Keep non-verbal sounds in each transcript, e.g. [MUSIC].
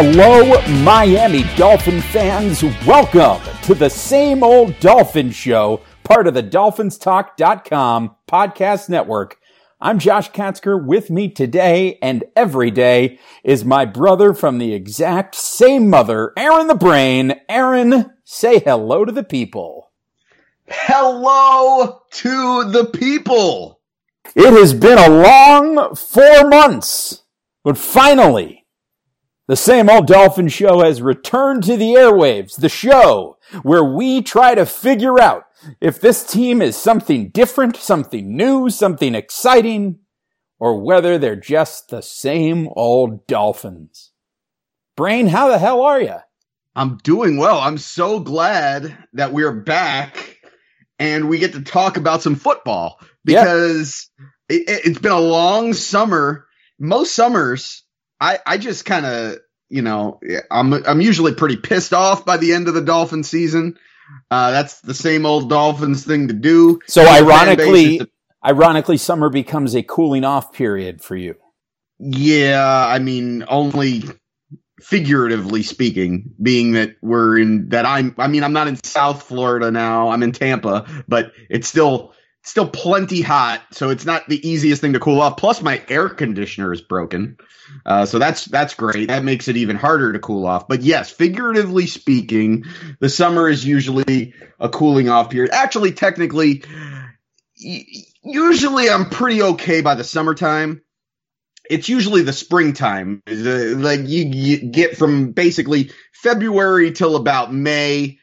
Hello, Miami Dolphin fans. Welcome to the same old Dolphin show, part of the DolphinsTalk.com podcast network. I'm Josh Katzker. With me today and every day is my brother from the exact same mother, Aaron the Brain. Aaron, say hello to the people. Hello to the people. It has been a long four months, but finally, the same old Dolphin show has returned to the airwaves, the show where we try to figure out if this team is something different, something new, something exciting, or whether they're just the same old Dolphins. Brain, how the hell are you? I'm doing well. I'm so glad that we're back and we get to talk about some football because it, it's been a long summer. Most summers, I, I just kind of, you know, I'm I'm usually pretty pissed off by the end of the Dolphin season. Uh, that's the same old Dolphins thing to do. So ironically, ironically, summer becomes a cooling off period for you. Yeah, I mean, only figuratively speaking, being that we're in that I'm. I mean, I'm not in South Florida now. I'm in Tampa, but it's still still plenty hot, so it's not the easiest thing to cool off. Plus, my air conditioner is broken, uh, so that's that's great. That makes it even harder to cool off. But yes, figuratively speaking, the summer is usually a cooling off period. Actually, technically, usually I'm pretty okay by the summertime. It's usually the springtime. Like you, you get from basically February till about May,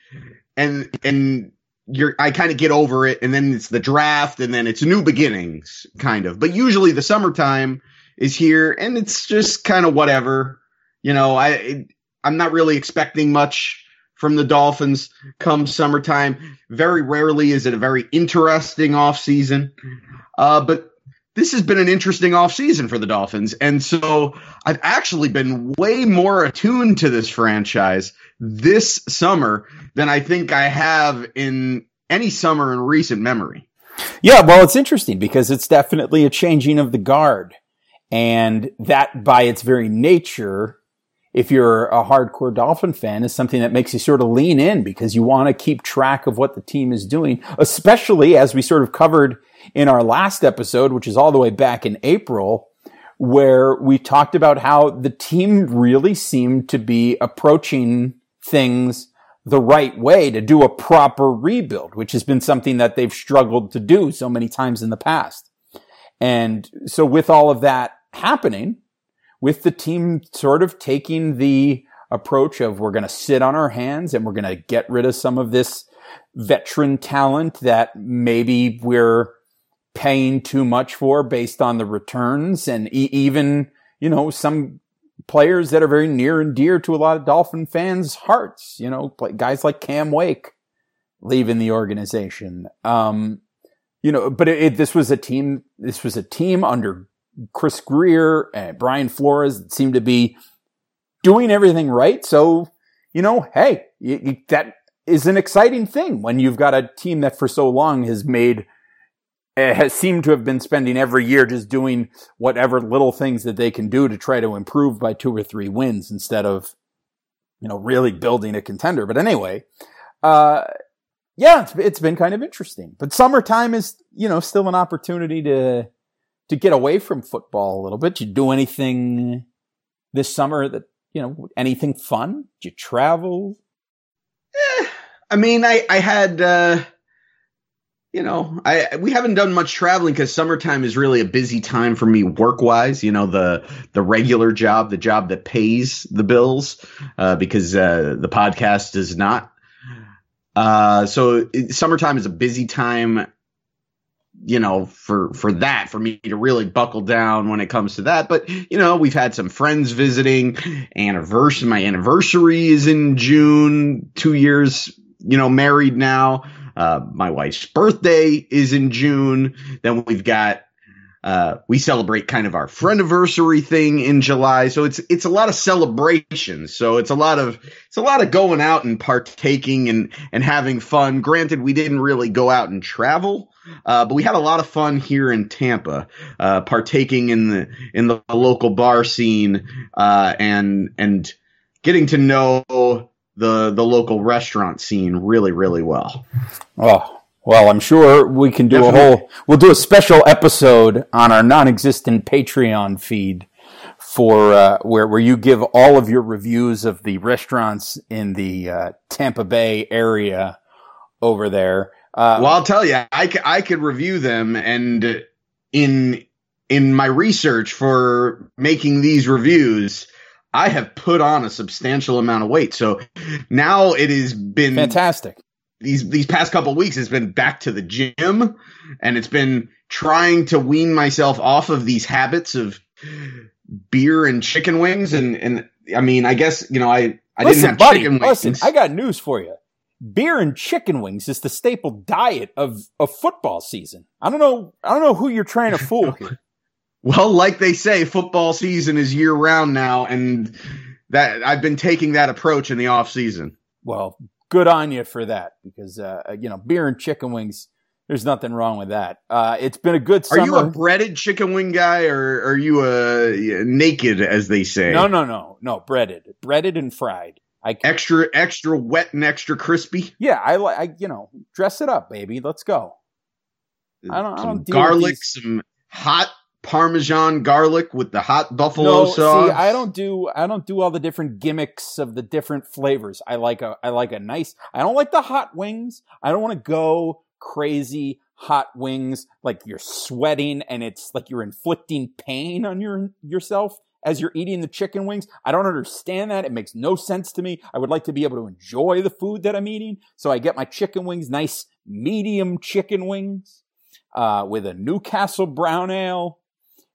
and and you're I kind of get over it and then it's the draft and then it's new beginnings kind of. But usually the summertime is here and it's just kind of whatever. You know, I I'm not really expecting much from the Dolphins come summertime. Very rarely is it a very interesting off season. Uh, but this has been an interesting offseason for the Dolphins. And so I've actually been way more attuned to this franchise this summer than I think I have in any summer in recent memory. Yeah, well, it's interesting because it's definitely a changing of the guard. And that by its very nature, if you're a hardcore Dolphin fan, is something that makes you sort of lean in because you want to keep track of what the team is doing, especially as we sort of covered in our last episode, which is all the way back in April, where we talked about how the team really seemed to be approaching things the right way to do a proper rebuild, which has been something that they've struggled to do so many times in the past. And so with all of that happening, with the team sort of taking the approach of we're going to sit on our hands and we're going to get rid of some of this veteran talent that maybe we're paying too much for based on the returns and e- even, you know, some players that are very near and dear to a lot of Dolphin fans' hearts, you know, guys like Cam Wake leaving the organization. Um, you know, but it, it, this was a team, this was a team under Chris Grier and Brian Flores that seemed to be doing everything right. So, you know, hey, you, you, that is an exciting thing when you've got a team that for so long has made has seemed to have been spending every year just doing whatever little things that they can do to try to improve by two or three wins instead of, you know, really building a contender. But anyway, uh, yeah, it's, it's been kind of interesting. But summertime is, you know, still an opportunity to to get away from football a little bit. You do anything this summer that you know anything fun? Did you travel? Eh, I mean, I I had. Uh you know, I we haven't done much traveling because summertime is really a busy time for me work wise. You know, the the regular job, the job that pays the bills, uh, because uh, the podcast does not. Uh, so it, summertime is a busy time. You know, for for that, for me to really buckle down when it comes to that. But you know, we've had some friends visiting. Anniversary, my anniversary is in June. Two years, you know, married now. Uh, my wife's birthday is in June. Then we've got uh, we celebrate kind of our friend anniversary thing in July. So it's it's a lot of celebrations. So it's a lot of it's a lot of going out and partaking and and having fun. Granted, we didn't really go out and travel. Uh, but we had a lot of fun here in Tampa, uh, partaking in the in the local bar scene, uh, and and getting to know the the local restaurant scene really really well. Oh, well, I'm sure we can do Definitely. a whole we'll do a special episode on our non-existent Patreon feed for uh, where where you give all of your reviews of the restaurants in the uh, Tampa Bay area over there. Uh, well, I'll tell you, I, c- I could review them, and in in my research for making these reviews, I have put on a substantial amount of weight. So now it has been fantastic. These these past couple weeks, it's been back to the gym, and it's been trying to wean myself off of these habits of beer and chicken wings. And and I mean, I guess you know, I I listen, didn't have buddy, chicken wings. Listen, I got news for you. Beer and chicken wings is the staple diet of a football season. I don't know. I don't know who you're trying to fool [LAUGHS] here. Well, like they say, football season is year round now, and that I've been taking that approach in the off season. Well, good on you for that because uh, you know beer and chicken wings. There's nothing wrong with that. Uh, it's been a good summer. Are you a breaded chicken wing guy, or are you a naked, as they say? No, no, no, no. Breaded, breaded and fried. I extra, extra wet and extra crispy. Yeah, I like. You know, dress it up, baby. Let's go. I don't. Some I don't garlic, some hot Parmesan garlic with the hot buffalo no, sauce. See, I don't do I don't do all the different gimmicks of the different flavors. I like a I like a nice. I don't like the hot wings. I don't want to go crazy hot wings like you're sweating and it's like you're inflicting pain on your yourself as you're eating the chicken wings. I don't understand that. It makes no sense to me. I would like to be able to enjoy the food that I'm eating. So I get my chicken wings, nice medium chicken wings, uh, with a Newcastle brown ale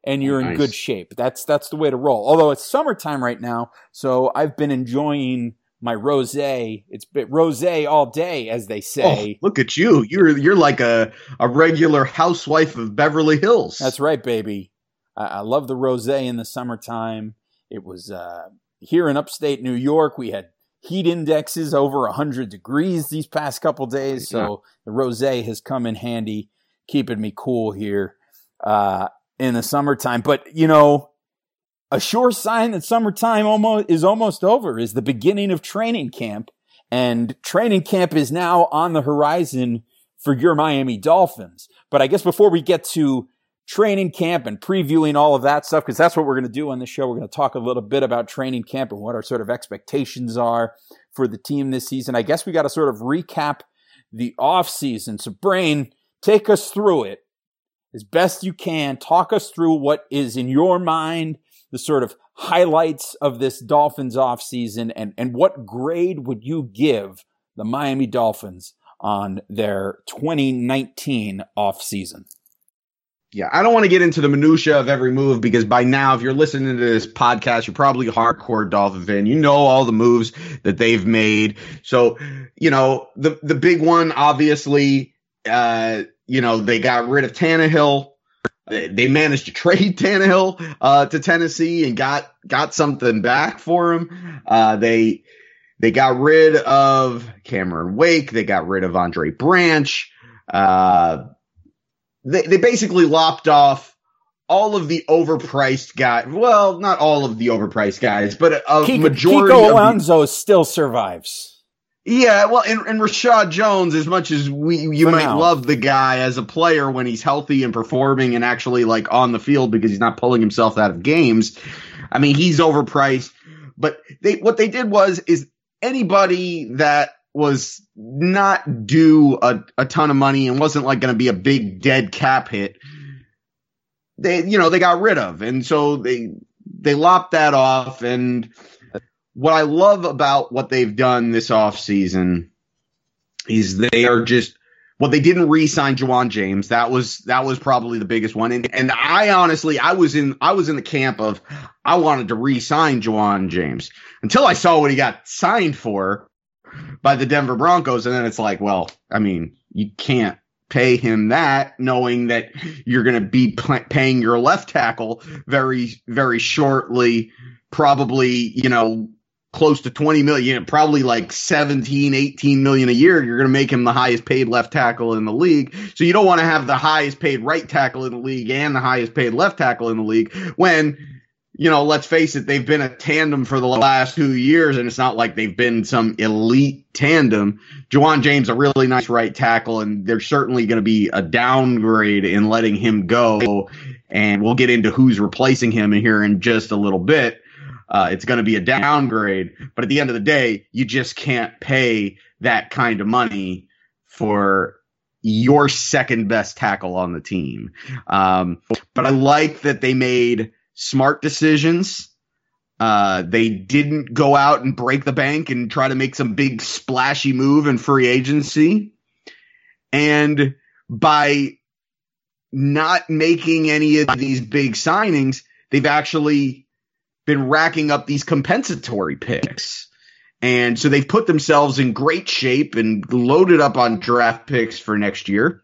and you're nice. in good shape. That's that's the way to roll. Although it's summertime right now, so I've been enjoying my rosé. It's been rosé all day, as they say. Oh, look at you! You're you're like a a regular housewife of Beverly Hills. That's right, baby. I, I love the rosé in the summertime. It was uh, here in upstate New York. We had heat indexes over 100 degrees these past couple days, so the rosé has come in handy, keeping me cool here. Uh, in the summertime. But, you know, a sure sign that summertime almost is almost over is the beginning of training camp. And training camp is now on the horizon for your Miami Dolphins. But I guess before we get to training camp and previewing all of that stuff, because that's what we're going to do on the show, we're going to talk a little bit about training camp and what our sort of expectations are for the team this season. I guess we got to sort of recap the off season. So Brain, take us through it as best you can. Talk us through what is in your mind the sort of highlights of this Dolphins offseason and, and what grade would you give the Miami Dolphins on their 2019 offseason? Yeah, I don't want to get into the minutia of every move because by now, if you're listening to this podcast, you're probably a hardcore Dolphin fan. You know all the moves that they've made. So, you know, the the big one, obviously, uh, you know, they got rid of Tannehill. They managed to [LAUGHS] trade Tannehill uh, to Tennessee and got got something back for him. Uh, they they got rid of Cameron Wake. They got rid of Andre Branch. Uh, they they basically lopped off all of the overpriced guys. Well, not all of the overpriced guys, but a Kiko, majority. Kiko Alonso the- still survives. Yeah, well, and, and Reshad Jones, as much as we you For might now. love the guy as a player when he's healthy and performing and actually like on the field because he's not pulling himself out of games, I mean he's overpriced. But they what they did was is anybody that was not due a, a ton of money and wasn't like going to be a big dead cap hit, they you know they got rid of, and so they they lopped that off and what I love about what they've done this offseason is they are just well, they didn't re-sign Ja'Wuan James. That was that was probably the biggest one. And and I honestly I was in I was in the camp of I wanted to re-sign Ja'Wuan James until I saw what he got signed for by the Denver Broncos. And then it's like, well, I mean, you can't pay him that knowing that you're going to be paying your left tackle very, very shortly, probably, you know, close to 20 million, probably like 17, 18 million a year, you're going to make him the highest paid left tackle in the league. So you don't want to have the highest paid right tackle in the league and the highest paid left tackle in the league when you know, let's face it, they've been a tandem for the last two years, and it's not like they've been some elite tandem. Ja'Wuan James, a really nice right tackle, and there's certainly going to be a downgrade in letting him go. And we'll get into who's replacing him here in just a little bit. Uh, it's going to be a downgrade, but at the end of the day, you just can't pay that kind of money for your second best tackle on the team. Um, but I like that they made smart decisions. Uh, they didn't go out and break the bank and try to make some big splashy move in free agency. And by not making any of these big signings, they've actually been racking up these compensatory picks. And so they've put themselves in great shape and loaded up on draft picks for next year.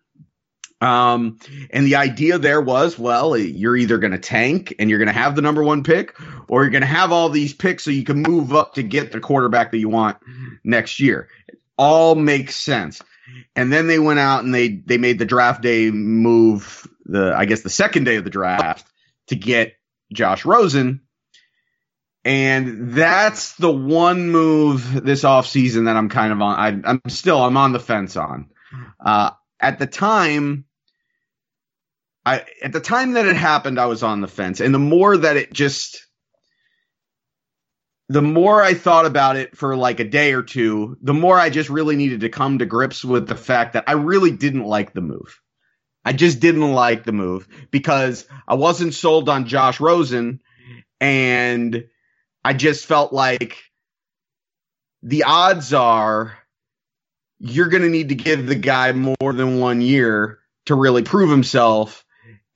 Um, and the idea there was, well, you're either going to tank and you're going to have the number one pick, or you're going to have all these picks so you can move up to get the quarterback that you want next year. It all makes sense. And then they went out and they they made the draft day move, the I guess the second day of the draft to get Josh Rosen. And that's the one move this offseason that I'm kind of on. I, am still I'm on the fence on. Uh, at the time, I at the time that it happened, I was on the fence, and the more that it just, the more I thought about it for like a day or two, the more I just really needed to come to grips with the fact that I really didn't like the move. I just didn't like the move because I wasn't sold on Josh Rosen, and I just felt like the odds are you're going to need to give the guy more than one year to really prove himself.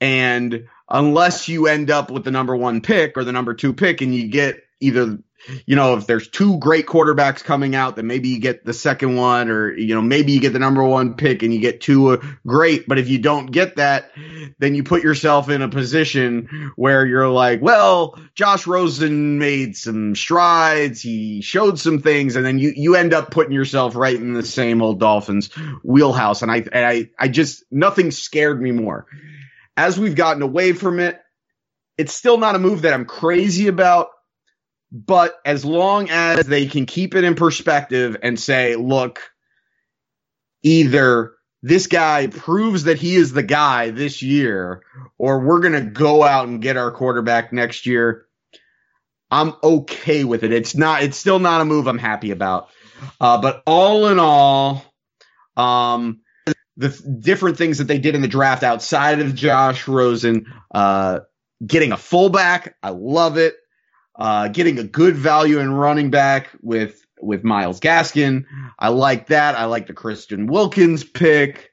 And unless you end up with the number one pick or the number two pick and you get either you know, if there's two great quarterbacks coming out, then maybe you get the second one, or you know, maybe you get the number one pick and you get two uh, great. But if you don't get that, then you put yourself in a position where you're like, well, Josh Rosen made some strides, he showed some things, and then you you end up putting yourself right in the same old Dolphins wheelhouse. And I and I I just nothing scared me more. As we've gotten away from it, it's still not a move that I'm crazy about but as long as they can keep it in perspective and say, look, either this guy proves that he is the guy this year, or we're going to go out and get our quarterback next year. I'm okay with it. It's not, it's still not a move I'm happy about. Uh, but all in all, um, the different things that they did in the draft outside of Josh Rosen, uh, getting a fullback, I love it. Uh, getting a good value in running back with with Myles Gaskin. I like that. I like the Christian Wilkins pick.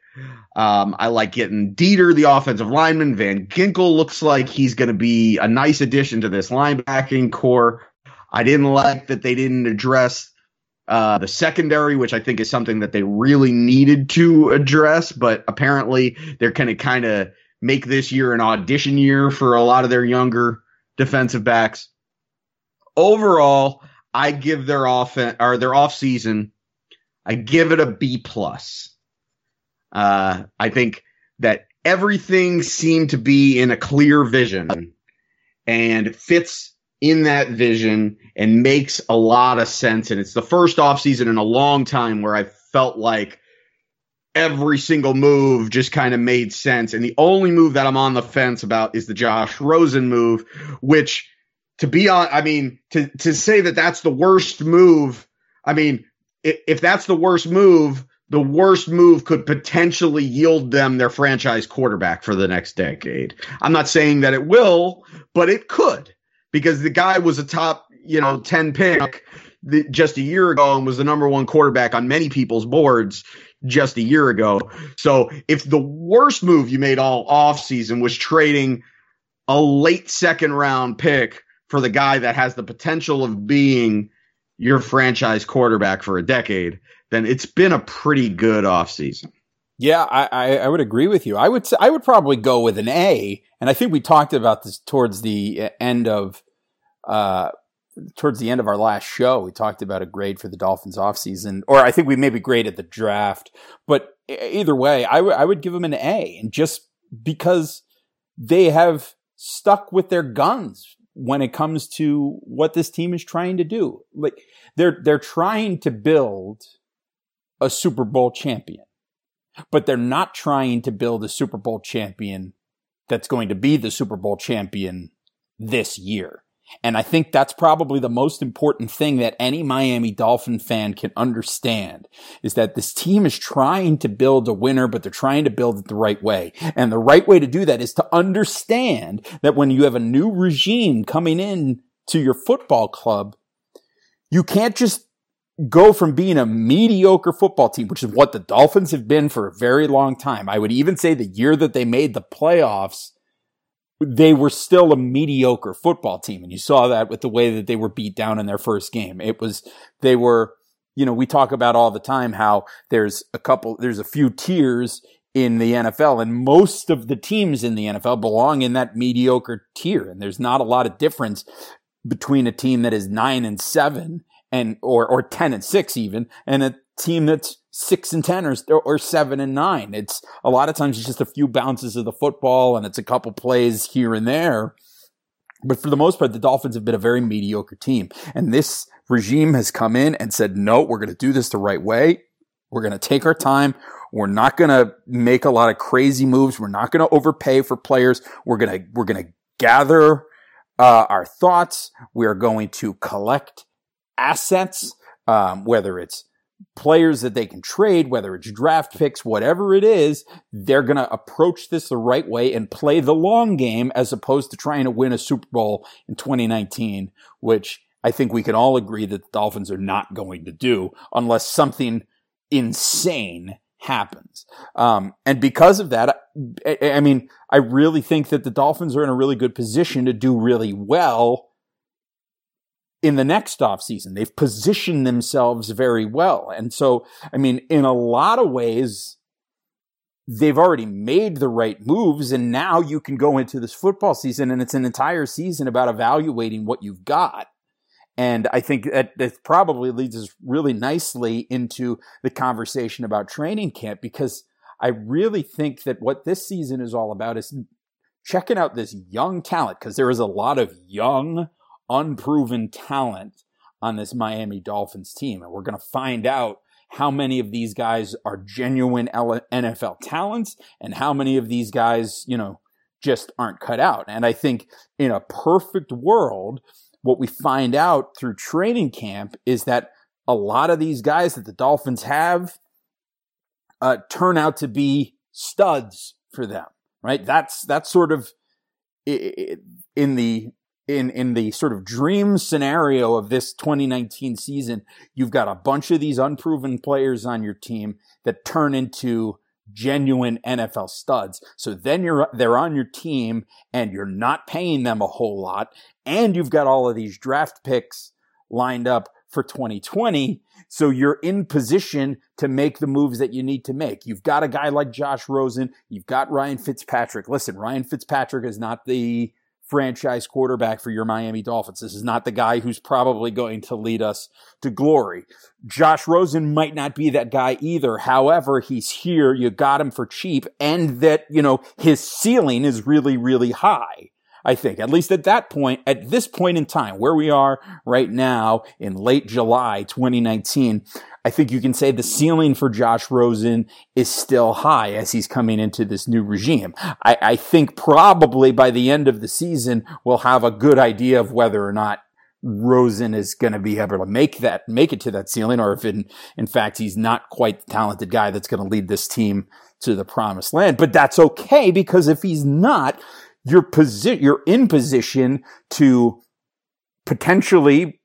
Um, I like getting Deiter, the offensive lineman. Van Ginkel looks like he's going to be a nice addition to this linebacking corps. I didn't like that they didn't address uh, the secondary, which I think is something that they really needed to address, but apparently they're going to kind of make this year an audition year for a lot of their younger defensive backs overall, I give their offense or their off season, I give it a B plus. Uh, I think that everything seemed to be in a clear vision and fits in that vision and makes a lot of sense. And it's the first offseason in a long time where I felt like every single move just kind of made sense. And the only move that I'm on the fence about is the Josh Rosen move, which to be on, I mean, to, to say that that's the worst move, I mean, if, if that's the worst move, the worst move could potentially yield them their franchise quarterback for the next decade. I'm not saying that it will, but it could because the guy was a top, you know, 10 pick just a year ago and was the number one quarterback on many people's boards just a year ago. So if the worst move you made all off season was trading a late second round pick for the guy that has the potential of being your franchise quarterback for a decade, then it's been a pretty good offseason. Yeah, I, I, I, would agree with you. I would I would probably go with an A, and I think we talked about this towards the end of uh, towards the end of our last show. We talked about a grade for the Dolphins offseason, or I think we maybe graded the draft. But either way, I, w- I would give them an A, and just because they have stuck with their guns when it comes to what this team is trying to do. Like they're they're trying to build a Super Bowl champion. But they're not trying to build a Super Bowl champion that's going to be the Super Bowl champion this year. And I think that's probably the most important thing that any Miami Dolphin fan can understand is that this team is trying to build a winner, but they're trying to build it the right way. And the right way to do that is to understand that when you have a new regime coming in to your football club, you can't just go from being a mediocre football team, which is what the Dolphins have been for a very long time. I would even say the year that they made the playoffs, they were still a mediocre football team. And you saw that with the way that they were beat down in their first game. It was, they were, you know, we talk about all the time how there's a couple, there's a few tiers in the NFL and most of the teams in the NFL belong in that mediocre tier. And there's not a lot of difference between a team that is nine and seven and, or, or 10 and six even, and a team that's six and 10 or, or seven and nine. It's a lot of times it's just a few bounces of the football and it's a couple plays here and there. But for the most part, the Dolphins have been a very mediocre team. And this regime has come in and said, no, we're going to do this the right way. We're going to take our time. We're not going to make a lot of crazy moves. We're not going to overpay for players. We're going to, we're going to gather uh, our thoughts. We are going to collect assets, um, whether it's players that they can trade, whether it's draft picks, whatever it is, they're going to approach this the right way and play the long game as opposed to trying to win a Super Bowl in 2019, which I think we can all agree that the Dolphins are not going to do unless something insane happens. Um, and because of that, I, I mean, I really think that the Dolphins are in a really good position to do really well in the next offseason. They've positioned themselves very well. And so, I mean, in a lot of ways, they've already made the right moves. And now you can go into this football season and it's an entire season about evaluating what you've got. And I think that, that probably leads us really nicely into the conversation about training camp because I really think that what this season is all about is checking out this young talent because there is a lot of young, unproven talent on this Miami Dolphins team. And we're going to find out how many of these guys are genuine NFL talents and how many of these guys, you know, just aren't cut out. And I think in a perfect world, what we find out through training camp is that a lot of these guys that the Dolphins have uh, turn out to be studs for them, right? That's, that's sort of in the in in the sort of dream scenario of this 2019 season, you've got a bunch of these unproven players on your team that turn into genuine NFL studs. So then you're they're on your team and you're not paying them a whole lot and you've got all of these draft picks lined up for 2020. So you're in position to make the moves that you need to make. You've got a guy like Josh Rosen. You've got Ryan Fitzpatrick. Listen, Ryan Fitzpatrick is not the franchise quarterback for your Miami Dolphins. This is not the guy who's probably going to lead us to glory. Josh Rosen might not be that guy either. However, he's here. You got him for cheap and that, you know, his ceiling is really, really high. I think, at least at that point, at this point in time, where we are right now in late July 2019, I think you can say the ceiling for Josh Rosen is still high as he's coming into this new regime. I, I think probably by the end of the season, we'll have a good idea of whether or not Rosen is going to be able to make that, make it to that ceiling, or if in, in fact he's not quite the talented guy that's going to lead this team to the promised land. But that's okay because if he's not, you're posi- you're in position to potentially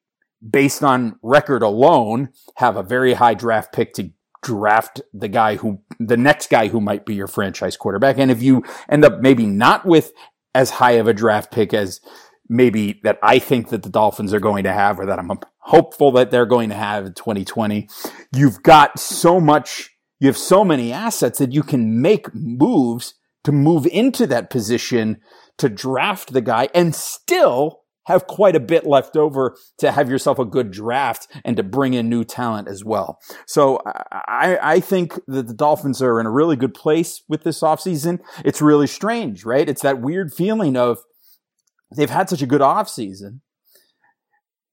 based on record alone, have a very high draft pick to draft the guy who, the next guy who might be your franchise quarterback. And if you end up maybe not with as high of a draft pick as maybe that I think that the Dolphins are going to have or that I'm hopeful that they're going to have in 2020, you've got so much, you have so many assets that you can make moves to move into that position to draft the guy and still have quite a bit left over to have yourself a good draft and to bring in new talent as well. So I, I think that the Dolphins are in a really good place with this offseason. It's really strange, right? It's that weird feeling of they've had such a good offseason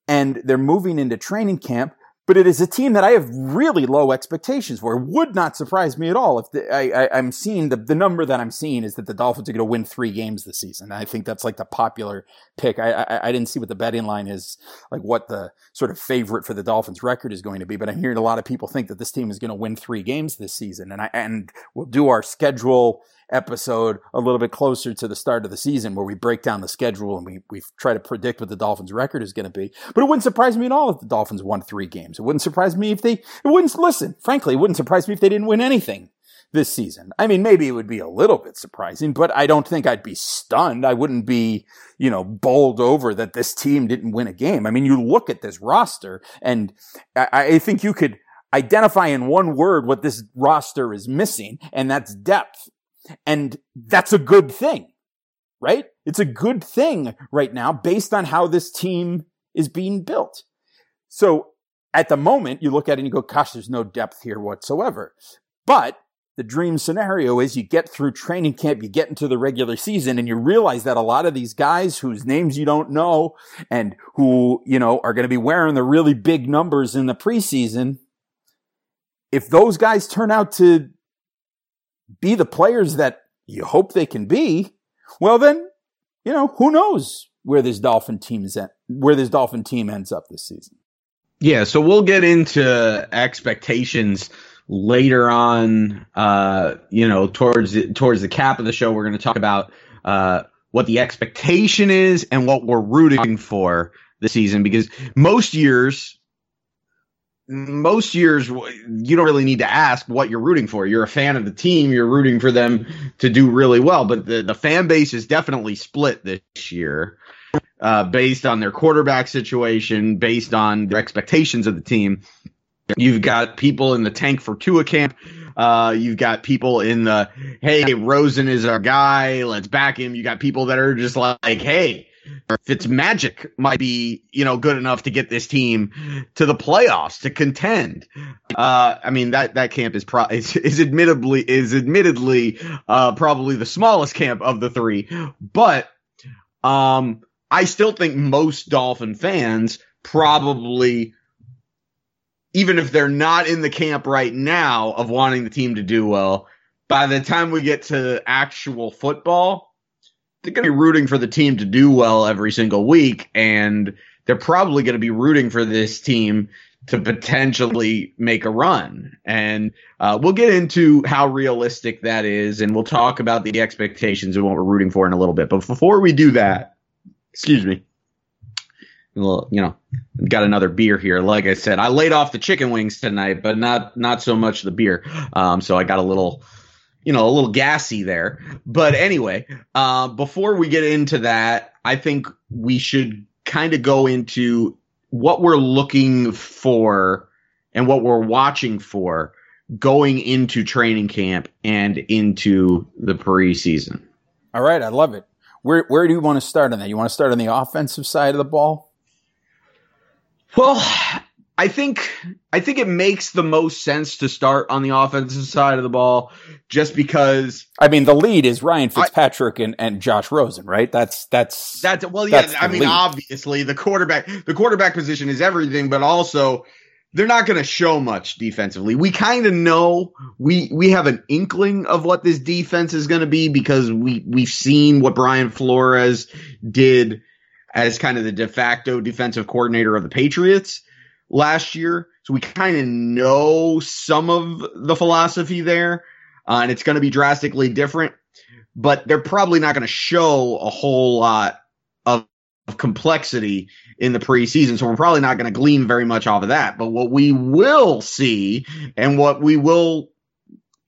and they're moving into training camp but it is a team that I have really low expectations for. It would not surprise me at all if the, I, am seeing the, the number that I'm seeing is that the Dolphins are going to win three games this season. I think that's like the popular pick. I, I, I, didn't see what the betting line is, like what the sort of favorite for the Dolphins record is going to be, but I'm hearing a lot of people think that this team is going to win three games this season. And I, and we'll do our schedule episode a little bit closer to the start of the season where we break down the schedule and we, we try to predict what the Dolphins record is going to be. But it wouldn't surprise me at all if the Dolphins won three games. It wouldn't surprise me if they, it wouldn't, listen, frankly, it wouldn't surprise me if they didn't win anything this season. I mean, maybe it would be a little bit surprising, but I don't think I'd be stunned. I wouldn't be, you know, bowled over that this team didn't win a game. I mean, you look at this roster and I, I think you could identify in one word what this roster is missing, and that's depth. And that's a good thing, right? It's a good thing right now based on how this team is being built. So at the moment, you look at it and you go, gosh, there's no depth here whatsoever. But the dream scenario is you get through training camp, you get into the regular season and you realize that a lot of these guys whose names you don't know and who, you know, are going to be wearing the really big numbers in the preseason, if those guys turn out to be the players that you hope they can be, well then, you know, who knows where this Dolphin team is at, where this Dolphin team ends up this season. Yeah, so we'll get into expectations later on. Uh, you know, towards the, towards the cap of the show, we're going to talk about uh, what the expectation is and what we're rooting for this season. Because most years, most years you don't really need to ask what you're rooting for. You're a fan of the team, you're rooting for them to do really well. But the, the fan base is definitely split this year. Uh, based on their quarterback situation, based on their expectations of the team. You've got people in the tank for Tua camp. Uh, you've got people in the, hey, Rosen is our guy. Let's back him. You got people that are just like, hey, Fitzmagic might be, you know, good enough to get this team to the playoffs to contend. Uh, I mean that that camp is pro- is, is admittedly is admittedly uh, probably the smallest camp of the three, but um, I still think most Dolphin fans probably, even if they're not in the camp right now of wanting the team to do well, by the time we get to actual football they're going to be rooting for the team to do well every single week, and they're probably going to be rooting for this team to potentially make a run. And uh, we'll get into how realistic that is, and we'll talk about the expectations and what we're rooting for in a little bit. But before we do that, excuse me. Well, you know, got another beer here. Like I said, I laid off the chicken wings tonight, but not not so much the beer. Um, so I got a little you know, a little gassy there. But anyway, uh, before we get into that, I think we should kind of go into what we're looking for and what we're watching for going into training camp and into the preseason. All right, I love it. Where where do you want to start on that? You want to start on the offensive side of the ball? Well, I think I think it makes the most sense to start on the offensive side of the ball just because I mean the lead is Ryan Fitzpatrick I, and, and Josh Rosen, right? That's that's that's well yeah, that's I mean lead. obviously the quarterback the quarterback position is everything, but also they're not going to show much defensively. We kind of know we we have an inkling of what this defense is going to be because we we've seen what Brian Flores did as kind of the de facto defensive coordinator of the Patriots last year. So we kind of know some of the philosophy there, uh, and it's going to be drastically different, but they're probably not going to show a whole lot of, of complexity in the preseason. So we're probably not going to glean very much off of that. But what we will see and what we will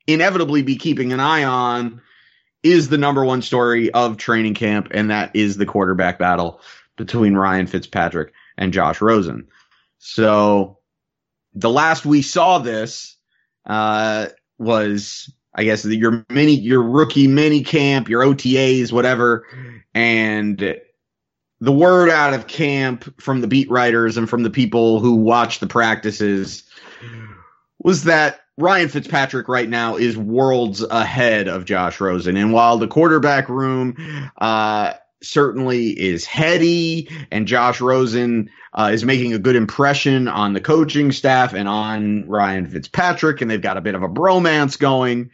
inevitably be keeping an eye on is the number one story of training camp, and that is the quarterback battle between Ryan Fitzpatrick and Josh Rosen. So the last we saw this uh, was, I guess, your mini, your rookie mini camp, your OTAs, whatever, and the word out of camp from the beat writers and from the people who watch the practices was that Ryan Fitzpatrick right now is worlds ahead of Josh Rosen. And while the quarterback room uh, certainly is heady, and Josh Rosen uh, is making a good impression on the coaching staff and on Ryan Fitzpatrick, and they've got a bit of a bromance going.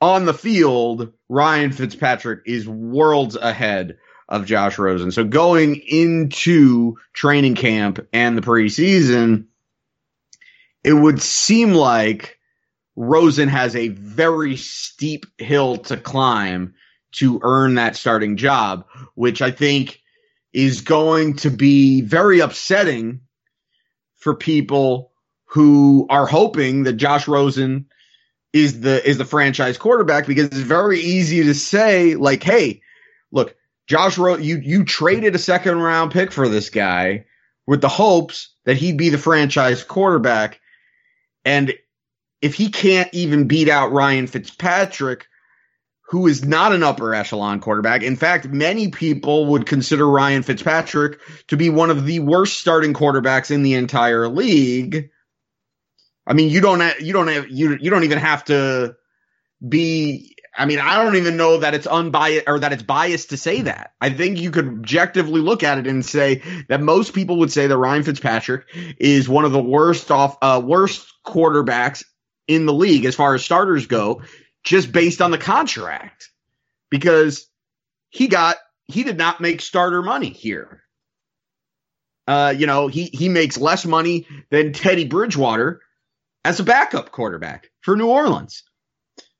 On the field, Ryan Fitzpatrick is worlds ahead of Josh Rosen. So going into training camp and the preseason, it would seem like Rosen has a very steep hill to climb to earn that starting job, which I think is going to be very upsetting for people who are hoping that Josh Rosen is the is the franchise quarterback because it's very easy to say like, hey, look, Josh Ro- you you traded a second round pick for this guy with the hopes that he'd be the franchise quarterback, and if he can't even beat out Ryan Fitzpatrick, who is not an upper echelon quarterback. In fact, many people would consider Ryan Fitzpatrick to be one of the worst starting quarterbacks in the entire league. I mean, you don't have, you don't have, you, you don't even have to be, I mean, I don't even know that it's unbiased or that it's biased to say that. I think you could objectively look at it and say that most people would say that Ryan Fitzpatrick is one of the worst off, uh, worst quarterbacks in the league as far as starters go just based on the contract because he got he did not make starter money here. Uh, you know, he he makes less money than Teddy Bridgewater as a backup quarterback for New Orleans.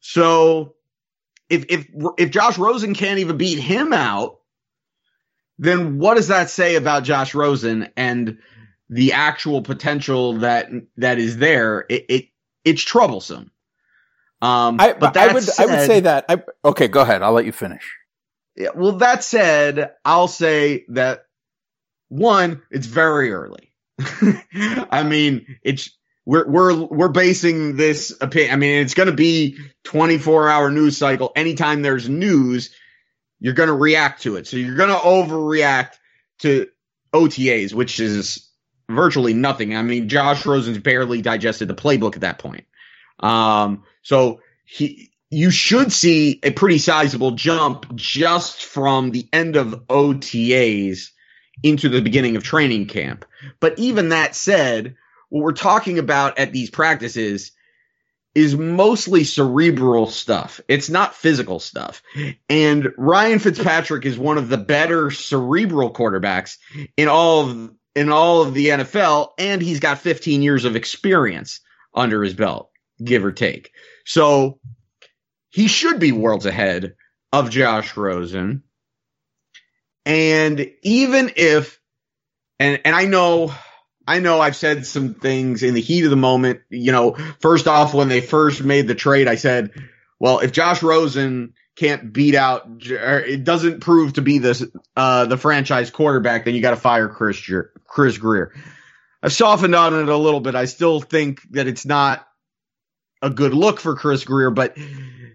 So if if if Josh Rosen can't even beat him out, then what does that say about Josh Rosen and the actual potential that that is there? It, it it's troublesome. Um, I, but I would said, I would say that. I, okay, go ahead. I'll let you finish. Yeah. Well, that said, I'll say that one, it's very early. [LAUGHS] I mean, it's we're we're we're basing this opinion. I mean, it's going to be 24 hour news cycle. Anytime there's news, you're going to react to it. So you're going to overreact to OTAs, which is virtually nothing. I mean, Josh Rosen's barely digested the playbook at that point. Um, so he, you should see a pretty sizable jump just from the end of OTAs into the beginning of training camp. But even that said, what we're talking about at these practices is mostly cerebral stuff. It's not physical stuff. And Ryan Fitzpatrick is one of the better cerebral quarterbacks in all of in all of the NFL and he's got 15 years of experience under his belt give or take. So he should be worlds ahead of Josh Rosen. And even if, and, and I know, I know I've said some things in the heat of the moment. You know, first off, when they first made the trade, I said, well, if Josh Rosen can't beat out, it doesn't prove to be the uh, the franchise quarterback, then you got to fire Chris Chris Grier. I've softened on it a little bit. I still think that it's not a good look for Chris Grier, but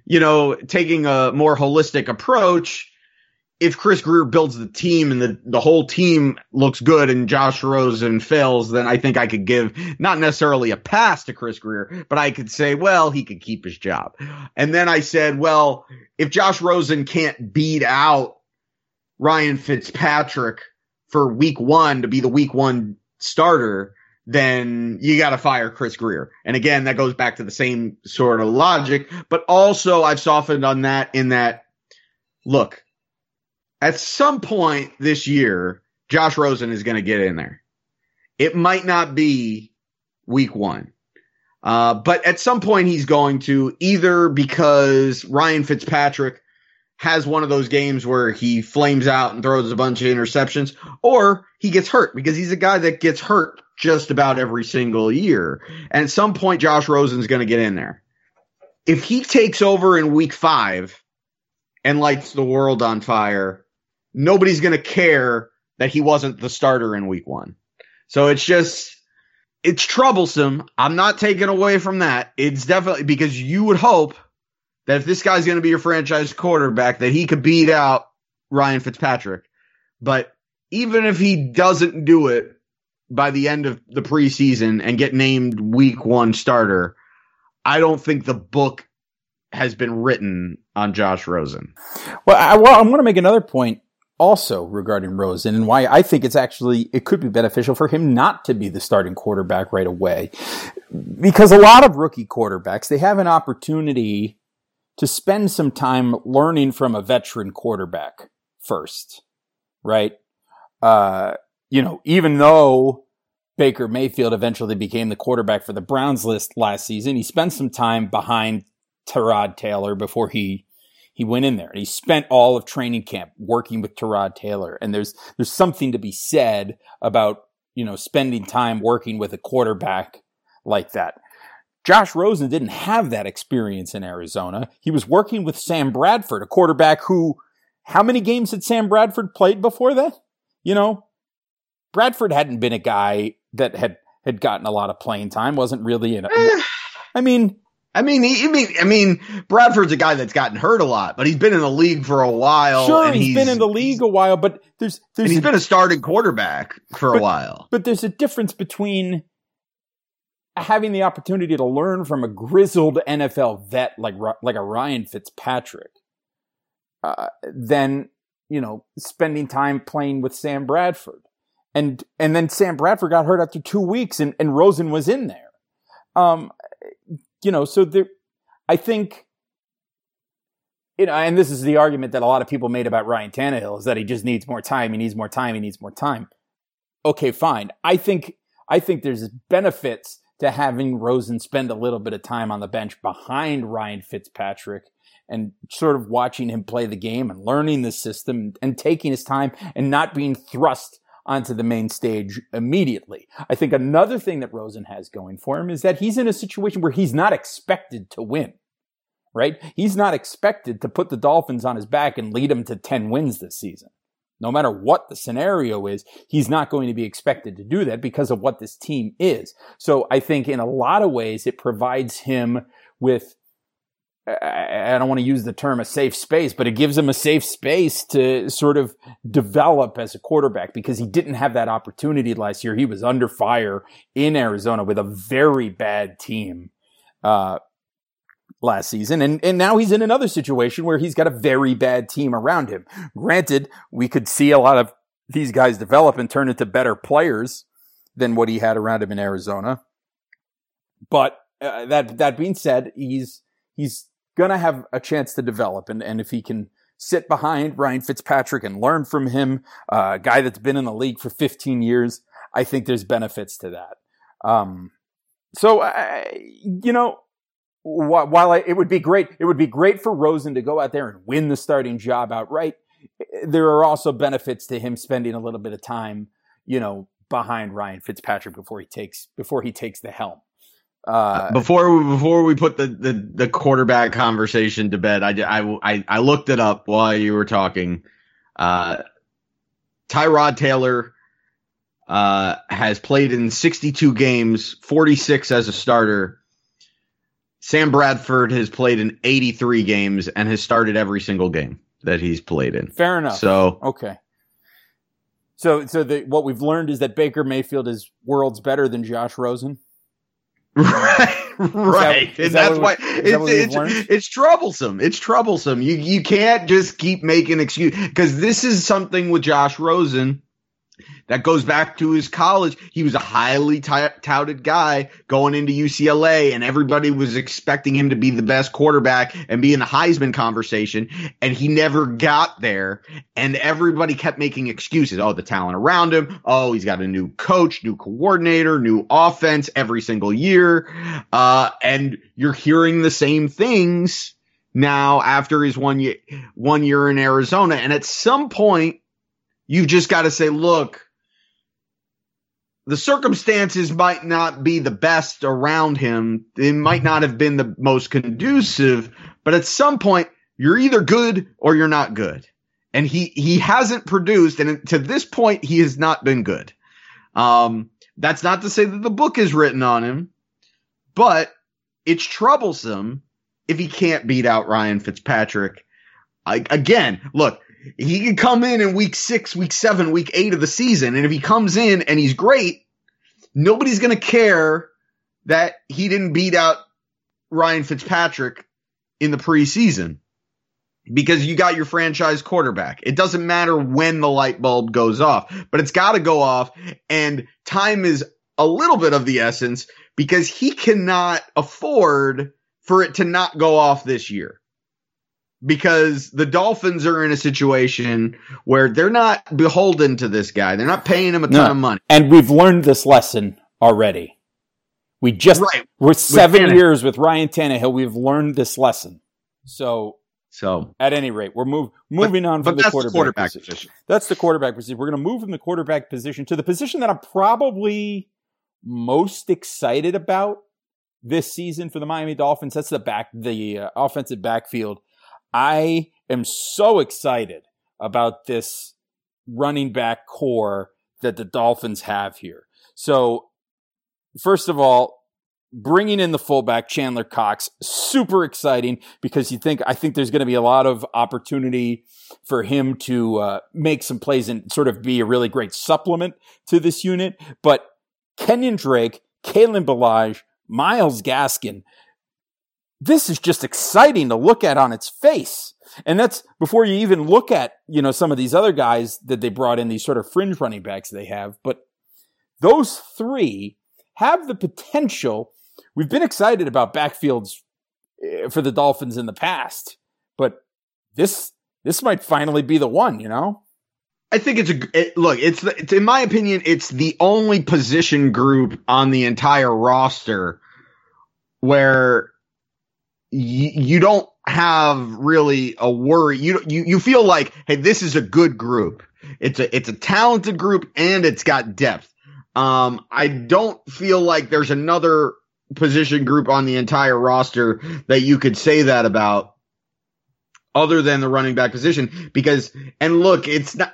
you know, taking a more holistic approach, if Chris Grier builds the team and the, the whole team looks good and Josh Rosen fails, then I think I could give not necessarily a pass to Chris Grier, but I could say, well, he could keep his job. And then I said, well, if Josh Rosen can't beat out Ryan Fitzpatrick for week one to be the week one starter, then you got to fire Chris Grier. And again, that goes back to the same sort of logic, but also I've softened on that in that look, at some point this year, Josh Rosen is going to get in there. It might not be week one. Uh, but at some point he's going to either because Ryan Fitzpatrick has one of those games where he flames out and throws a bunch of interceptions or he gets hurt because he's a guy that gets hurt just about every single year. And at some point, Josh Rosen's going to get in there. If he takes over in week five and lights the world on fire, nobody's going to care that he wasn't the starter in week one. So it's just, it's troublesome. I'm not taking away from that. It's definitely because you would hope that if this guy's going to be your franchise quarterback, that he could beat out Ryan Fitzpatrick. But even if he doesn't do it, by the end of the preseason and get named week one starter, I don't think the book has been written on Josh Rosen. Well, I, well, I'm going to make another point. also regarding Rosen and why I think it's actually it could be beneficial for him not to be the starting quarterback right away. Because a lot of rookie quarterbacks, they have an opportunity to spend some time learning from a veteran quarterback first, right? Uh, you know, even though Baker Mayfield eventually became the quarterback for the Browns list last season, he spent some time behind Tyrod Taylor before he he went in there and he spent all of training camp working with Tyrod Taylor. And there's there's something to be said about you know spending time working with a quarterback like that. Josh Rosen didn't have that experience in Arizona. He was working with Sam Bradford, a quarterback who how many games had Sam Bradford played before that? You know, Bradford hadn't been a guy that had had gotten a lot of playing time. wasn't really in. A, I mean, I mean, he, I mean, I mean, Bradford's a guy that's gotten hurt a lot, but he's been in the league for a while. Sure, he's, he's been in the league a while, but there's, there's he's a, been a starting quarterback for but, a while. But there's a difference between having the opportunity to learn from a grizzled NFL vet like like a Ryan Fitzpatrick, uh, than you know spending time playing with Sam Bradford and and then Sam Bradford got hurt after two weeks, and and Rosen was in there. Um, you know, so there, I think. You know, and this is the argument that a lot of people made about Ryan Tannehill is that he just needs more time. He needs more time. He needs more time. Okay, fine. I think I think there's benefits to having Rosen spend a little bit of time on the bench behind Ryan Fitzpatrick and sort of watching him play the game and learning the system and taking his time and not being thrust onto the main stage immediately. I think another thing that Rosen has going for him is that he's in a situation where he's not expected to win, right? He's not expected to put the Dolphins on his back and lead them to 10 wins this season. No matter what the scenario is, he's not going to be expected to do that because of what this team is. So I think in a lot of ways, it provides him with I don't want to use the term a safe space, but it gives him a safe space to sort of develop as a quarterback because he didn't have that opportunity last year. He was under fire in Arizona with a very bad team uh, last season, and and now he's in another situation where he's got a very bad team around him. Granted, we could see a lot of these guys develop and turn into better players than what he had around him in Arizona, but uh, that that being said, he's he's going to have a chance to develop. And, and if he can sit behind Ryan Fitzpatrick and learn from him, uh, a guy that's been in the league for 15 years, I think there's benefits to that. Um, so, uh, you know, while I, it would be great, it would be great for Rosen to go out there and win the starting job outright. There are also benefits to him spending a little bit of time, you know, behind Ryan Fitzpatrick before he takes before he takes the helm. Uh, before we, before we put the, the, the quarterback conversation to bed, I, I, I looked it up while you were talking. Uh, Tyrod Taylor uh, has played in 62 games, 46 as a starter. Sam Bradford has played in 83 games and has started every single game that he's played in. Fair enough. So okay. So so the, what we've learned is that Baker Mayfield is worlds better than Josh Rosen. [LAUGHS] Right, right, that, and that's why it's it's, it's troublesome. It's troublesome. You you can't just keep making excuse because this is something with Josh Rosen that goes back to his college. He was a highly t- touted guy going into UCLA, and everybody was expecting him to be the best quarterback and be in the Heisman conversation, and he never got there. And everybody kept making excuses. Oh, the talent around him. Oh, he's got a new coach, new coordinator, new offense every single year. Uh, and you're hearing the same things now after his one year, one year in Arizona. And at some point, you've just got to say, look, the circumstances might not be the best around him. It might not have been the most conducive, but at some point, you're either good or you're not good. And he, he hasn't produced, and to this point, he has not been good. Um, that's not to say that the book is written on him, but it's troublesome if he can't beat out Ryan Fitzpatrick. I, again, look, he can come in in week six, week seven, week eight of the season. And if he comes in and he's great, nobody's going to care that he didn't beat out Ryan Fitzpatrick in the preseason. because you got your franchise quarterback. It doesn't matter when the light bulb goes off, but it's got to go off. And time is a little bit of the essence because he cannot afford for it to not go off this year. Because the Dolphins are in a situation where they're not beholden to this guy. They're not paying him a ton no. of money. And we've learned this lesson already. We just, right. we're seven with years with Ryan Tannehill. We've learned this lesson. So so at any rate, we're move, moving but, on from the quarterback, the quarterback position. position. That's the quarterback position. We're going to move from the quarterback position to the position that I'm probably most excited about this season for the Miami Dolphins. That's the back, the uh, offensive backfield. I am so excited about this running back corps that the Dolphins have here. So, first of all, bringing in the fullback Chandler Cox, super exciting because you think I think there's going to be a lot of opportunity for him to uh, make some plays and sort of be a really great supplement to this unit. But Kenyon Drake, Kalen Ballage, Myles Gaskin, this is just exciting to look at on its face. And that's before you even look at, you know, some of these other guys that they brought in, these sort of fringe running backs they have. But those three have the potential we've been excited about backfields eh, for the Dolphins in the past, but this this might finally be the one, you know. I think it's a it, look. It's, it's in my opinion, it's the only position group on the entire roster where you don't have really a worry. You you you feel like, hey, this is a good group. It's a it's a talented group and it's got depth. Um, I don't feel like there's another position group on the entire roster that you could say that about other than the running back position because and look it's not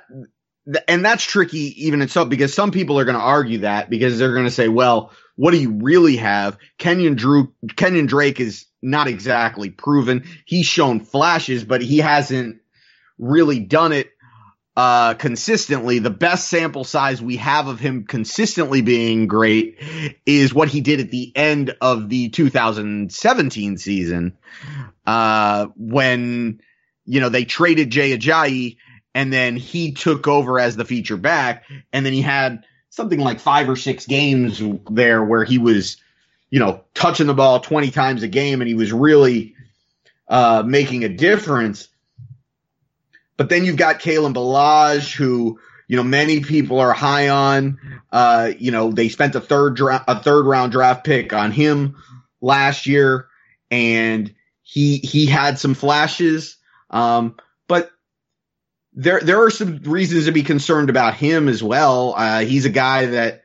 and that's tricky even itself because some people are going to argue that because they're going to say well what do you really have? Kenyon drew kenyon drake is not exactly proven. He's shown flashes but he hasn't really done it uh, consistently, the best sample size we have of him consistently being great is what he did at the end of the 2017 season, uh, when, you know, they traded Jay Ajayi and then he took over as the feature back. And then he had something like five or six games there where he was, you know, touching the ball 20 times a game and he was really, uh, making a difference. But then you've got Kalen Ballage, who you know many people are high on. Uh, you know they spent a third dra- a third round draft pick on him last year, and he he had some flashes. Um, but there there are some reasons to be concerned about him as well. Uh, he's a guy that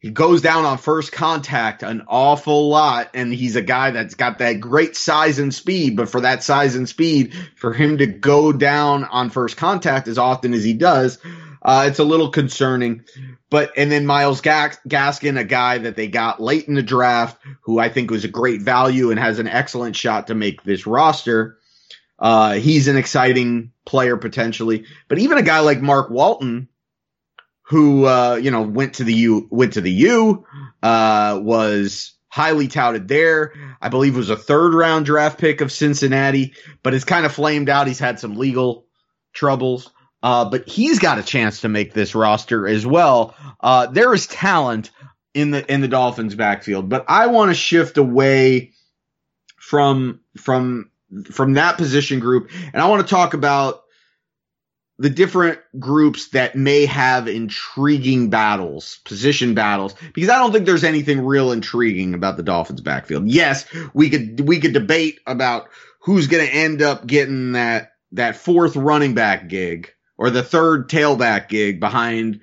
he goes down on first contact an awful lot and he's a guy that's got that great size and speed but for that size and speed for him to go down on first contact as often as he does uh, it's a little concerning but and then Myles Gas- gaskin a guy that they got late in the draft who i think was a great value and has an excellent shot to make this roster uh, he's an exciting player potentially but even a guy like mark walton who uh, you know went to the U went to the U uh, was highly touted there. I believe was a third round draft pick of Cincinnati, but it's kind of flamed out. He's had some legal troubles. Uh, but he's got a chance to make this roster as well. Uh, there is talent in the in the Dolphins backfield, but I want to shift away from from from that position group, and I want to talk about the different groups that may have intriguing battles, position battles, because I don't think there's anything real intriguing about the Dolphins backfield. Yes, we could we could debate about who's going to end up getting that that fourth running back gig or the third tailback gig behind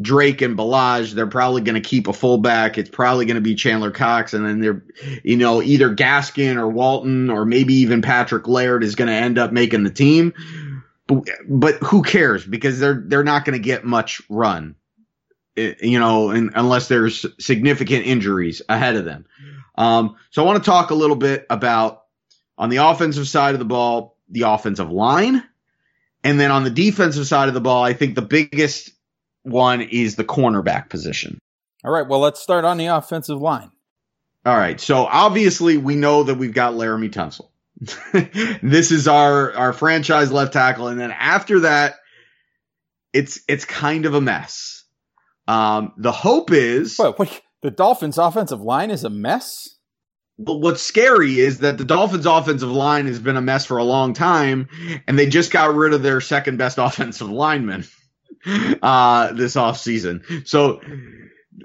Drake and Ballage. They're probably going to keep a fullback. It's probably going to be Chandler Cox, and then they're you know either Gaskin or Walton or maybe even Patrick Laird is going to end up making the team but, but who cares because they're they're not going to get much run eh, you know and, unless there's significant injuries ahead of them um, so i want to talk a little bit about on the offensive side of the ball the offensive line and then on the defensive side of the ball i think the biggest one is the cornerback position all right well let's start on the offensive line all right so obviously we know that we've got Laremy Tunsil [LAUGHS] this is our our franchise left tackle, and then after that, it's it's kind of a mess. Um, the hope is what the Dolphins' offensive line is a mess. But what's scary is that the Dolphins' offensive line has been a mess for a long time, and they just got rid of their second best [LAUGHS] offensive lineman [LAUGHS] uh, this offseason. So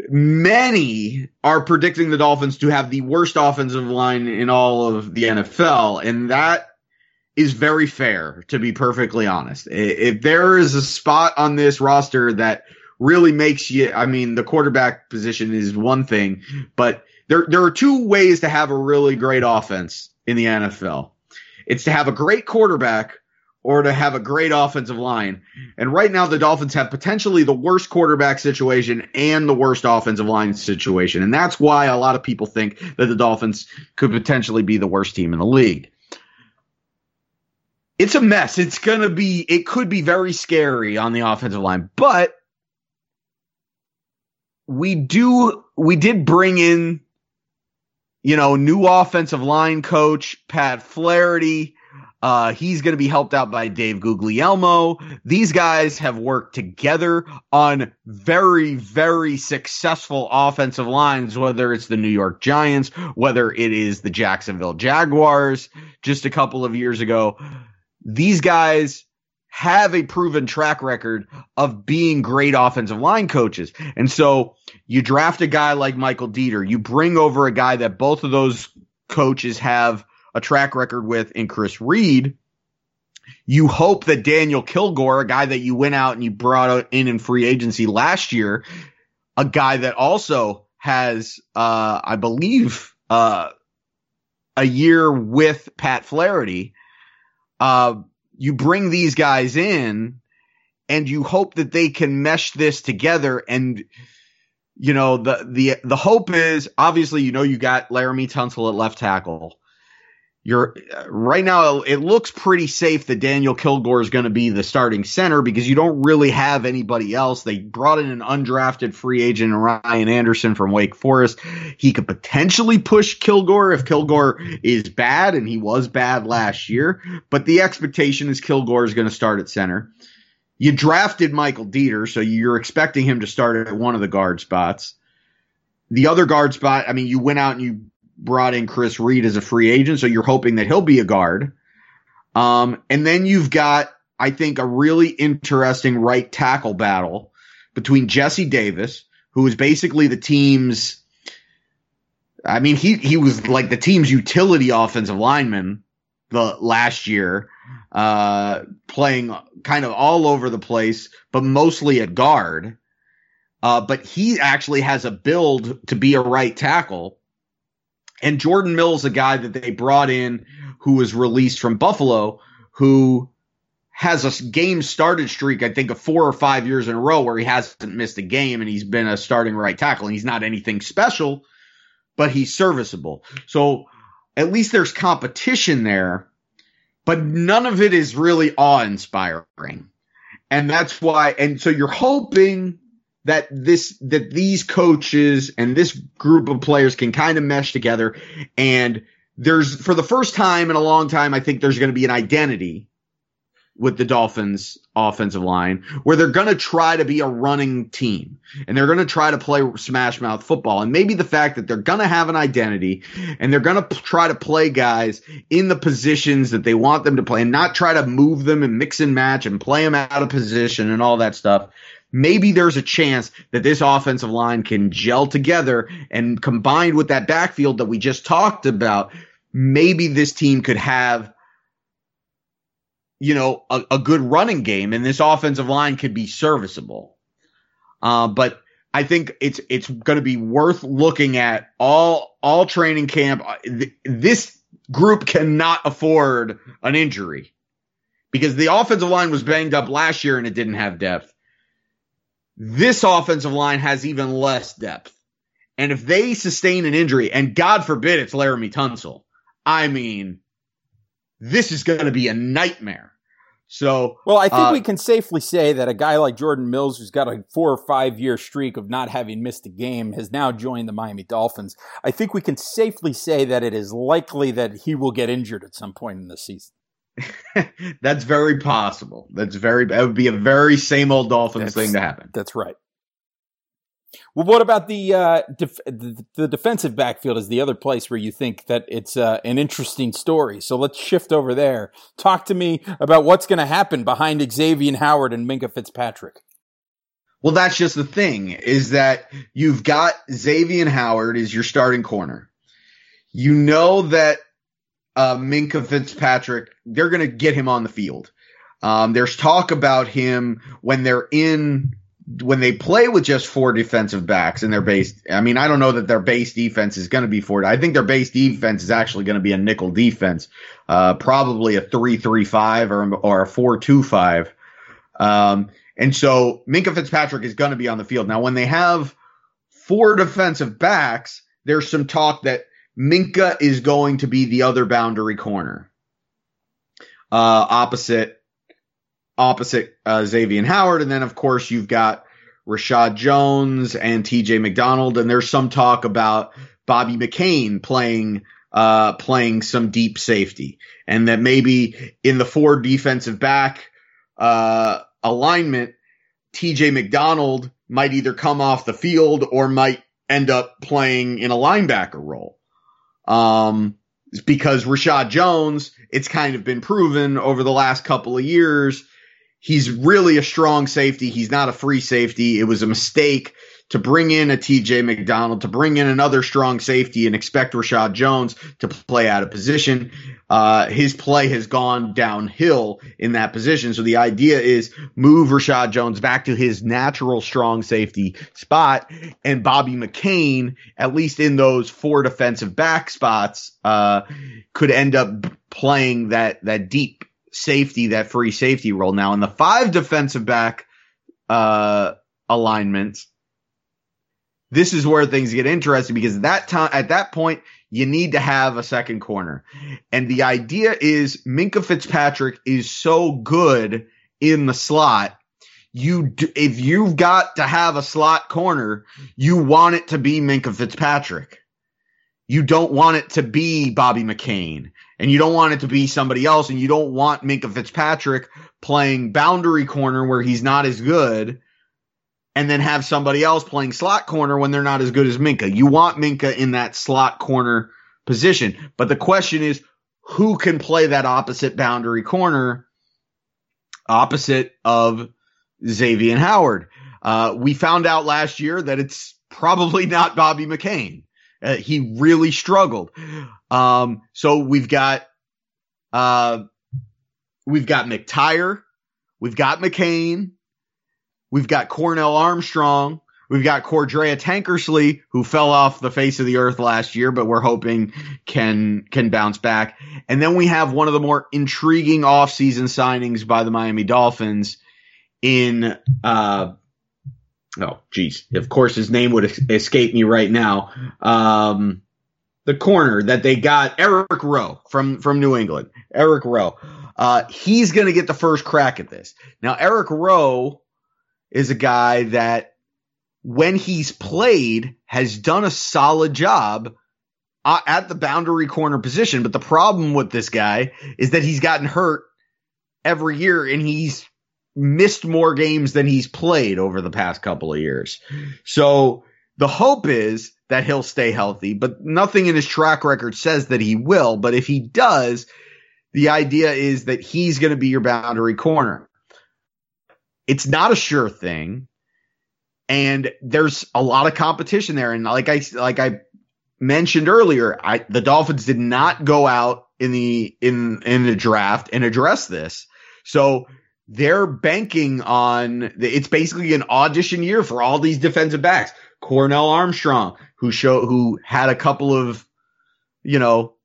many are predicting the Dolphins to have the worst offensive line in all of the NFL, and that is very fair, to be perfectly honest. If there is a spot on this roster that really makes you, I mean, the quarterback position is one thing, but there, there are two ways to have a really great offense in the NFL. It's to have a great quarterback or to have a great offensive line. And right now, the Dolphins have potentially the worst quarterback situation and the worst offensive line situation. And that's why a lot of people think that the Dolphins could potentially be the worst team in the league. It's a mess. It's going to be, it could be very scary on the offensive line, but we do, we did bring in, you know, new offensive line coach, Pat Flaherty uh, he's going to be helped out by Dave Guglielmo. These guys have worked together on very, very successful offensive lines, whether it's the New York Giants, whether it is the Jacksonville Jaguars just a couple of years ago. These guys have a proven track record of being great offensive line coaches. And so you draft a guy like Michael Deiter, you bring over a guy that both of those coaches have a track record with in Chris Reed. You hope that Daniel Kilgore, a guy that you went out and you brought in in free agency last year, a guy that also has, uh, I believe, uh, a year with Pat Flaherty. Uh, you bring these guys in and you hope that they can mesh this together and you know the the the hope is obviously you know you got Laremy Tunsil at left tackle you're uh, right now it looks pretty safe that Daniel Kilgore is going to be the starting center because you don't really have anybody else. They brought in an undrafted free agent Ryan Anderson from Wake Forest. He could potentially push Kilgore if Kilgore is bad and he was bad last year, but the expectation is Kilgore is going to start at center. You drafted Michael Deiter, so you're expecting him to start at one of the guard spots. The other guard spot, I mean, you went out and you brought in Chris Reed as a free agent, so you're hoping that he'll be a guard. Um, and then you've got, I think, a really interesting right tackle battle between Jesse Davis, who is basically the team's I mean, he he was like the team's utility offensive lineman the last year, uh, playing kind of all over the place, but mostly at guard. Uh, but he actually has a build to be a right tackle. And Jordan Mills, a guy that they brought in who was released from Buffalo, who has a game started streak, I think, of four or five years in a row where he hasn't missed a game and he's been a starting right tackle. And he's not anything special, but he's serviceable. So at least there's competition there, but none of it is really awe inspiring. And that's why, and so you're hoping that this that these coaches and this group of players can kind of mesh together. And there's for the first time in a long time I think there's going to be an identity with the Dolphins offensive line where they're going to try to be a running team and they're going to try to play smash mouth football. And maybe the fact that they're going to have an identity and they're going to p- try to play guys in the positions that they want them to play and not try to move them and mix and match and play them out of position and all that stuff maybe there's a chance that this offensive line can gel together and combined with that backfield that we just talked about, maybe this team could have, you know, a, a good running game and this offensive line could be serviceable. Uh, but I think it's it's going to be worth looking at all all training camp. This group cannot afford an injury because the offensive line was banged up last year and it didn't have depth. This offensive line has even less depth. And if they sustain an injury, and God forbid it's Laremy Tunsil, I mean, this is going to be a nightmare So, well, I think uh, we can safely say that a guy like Jordan Mills, who's got a four or five year streak of not having missed a game, has now joined the Miami Dolphins. I think we can safely say that it is likely that he will get injured at some point in the season. [LAUGHS] That's very possible. That's very, that would be a very same old Dolphins that's, thing to happen. That's right. Well, what about the, uh, def- the, defensive backfield? Is the other place where you think that it's uh, an interesting story? So let's shift over there. Talk to me about what's going to happen behind Xavier Howard and Minkah Fitzpatrick. Well, that's just the thing is that you've got Xavier Howard is your starting corner. You know that uh, Minkah Fitzpatrick, they're going to get him on the field. Um, there's talk about him when they're in when they play with just four defensive backs and their base, I mean, I don't know that their base defense is going to be four. I think their base defense is actually going to be a nickel defense, uh, probably a three-three-five or, or a four-two-five. Um, and so Minkah Fitzpatrick is going to be on the field. Now, when they have four defensive backs, there's some talk that Minkah is going to be the other boundary corner, uh, opposite opposite uh, Xavier Howard. And then, of course, you've got Reshad Jones and TJ McDonald. And there's some talk about Bobby McCain playing uh, playing some deep safety, and that maybe in the four defensive back uh, alignment, TJ McDonald might either come off the field or might end up playing in a linebacker role. Um, because Reshad Jones, it's kind of been proven over the last couple of years he's really a strong safety. He's not a free safety. It was a mistake to bring in a TJ McDonald, to bring in another strong safety and expect Reshad Jones to play out of position. Uh, his play has gone downhill in that position. So the idea is move Reshad Jones back to his natural strong safety spot and Bobby McCain, at least in those four defensive back spots, uh, could end up playing that, that deep safety, that free safety role. Now in the five defensive back uh, alignments, this is where things get interesting because that time at that point you need to have a second corner, and the idea is Minkah Fitzpatrick is so good in the slot. You, if you've got to have a slot corner, you want it to be Minkah Fitzpatrick. You don't want it to be Bobby McCain and you don't want it to be somebody else, and you don't want Minkah Fitzpatrick playing boundary corner where he's not as good, and then have somebody else playing slot corner when they're not as good as Minkah. You want Minkah in that slot corner position. But the question is, who can play that opposite boundary corner opposite of Xavier and Howard? Uh, we found out last year that it's probably [LAUGHS] not Bobby McCain. Uh, he really struggled. Um, so we've got, uh, we've got McTyer, we've got McCain, we've got Cornell Armstrong, we've got Cordrea Tankersley, who fell off the face of the earth last year, but we're hoping can can bounce back. And then we have one of the more intriguing offseason signings by the Miami Dolphins in uh, oh geez. Of course his name would escape me right now. Um, the corner that they got eric rowe from from new england. Eric rowe. Uh, he's going to get the first crack at this. Now eric rowe is a guy that when he's played has done a solid job uh, at the boundary corner position but the problem with this guy is that he's gotten hurt every year and he's missed more games than he's played over the past couple of years. So the hope is that he'll stay healthy, but nothing in his track record says that he will. But if he does, the idea is that he's going to be your boundary corner. It's not a sure thing. And there's a lot of competition there. And like I, like I mentioned earlier, I, the Dolphins did not go out in the, in, in the draft and address this. So they're banking on it's basically an audition year for all these defensive backs. Cornell Armstrong, who show who had a couple of, you know,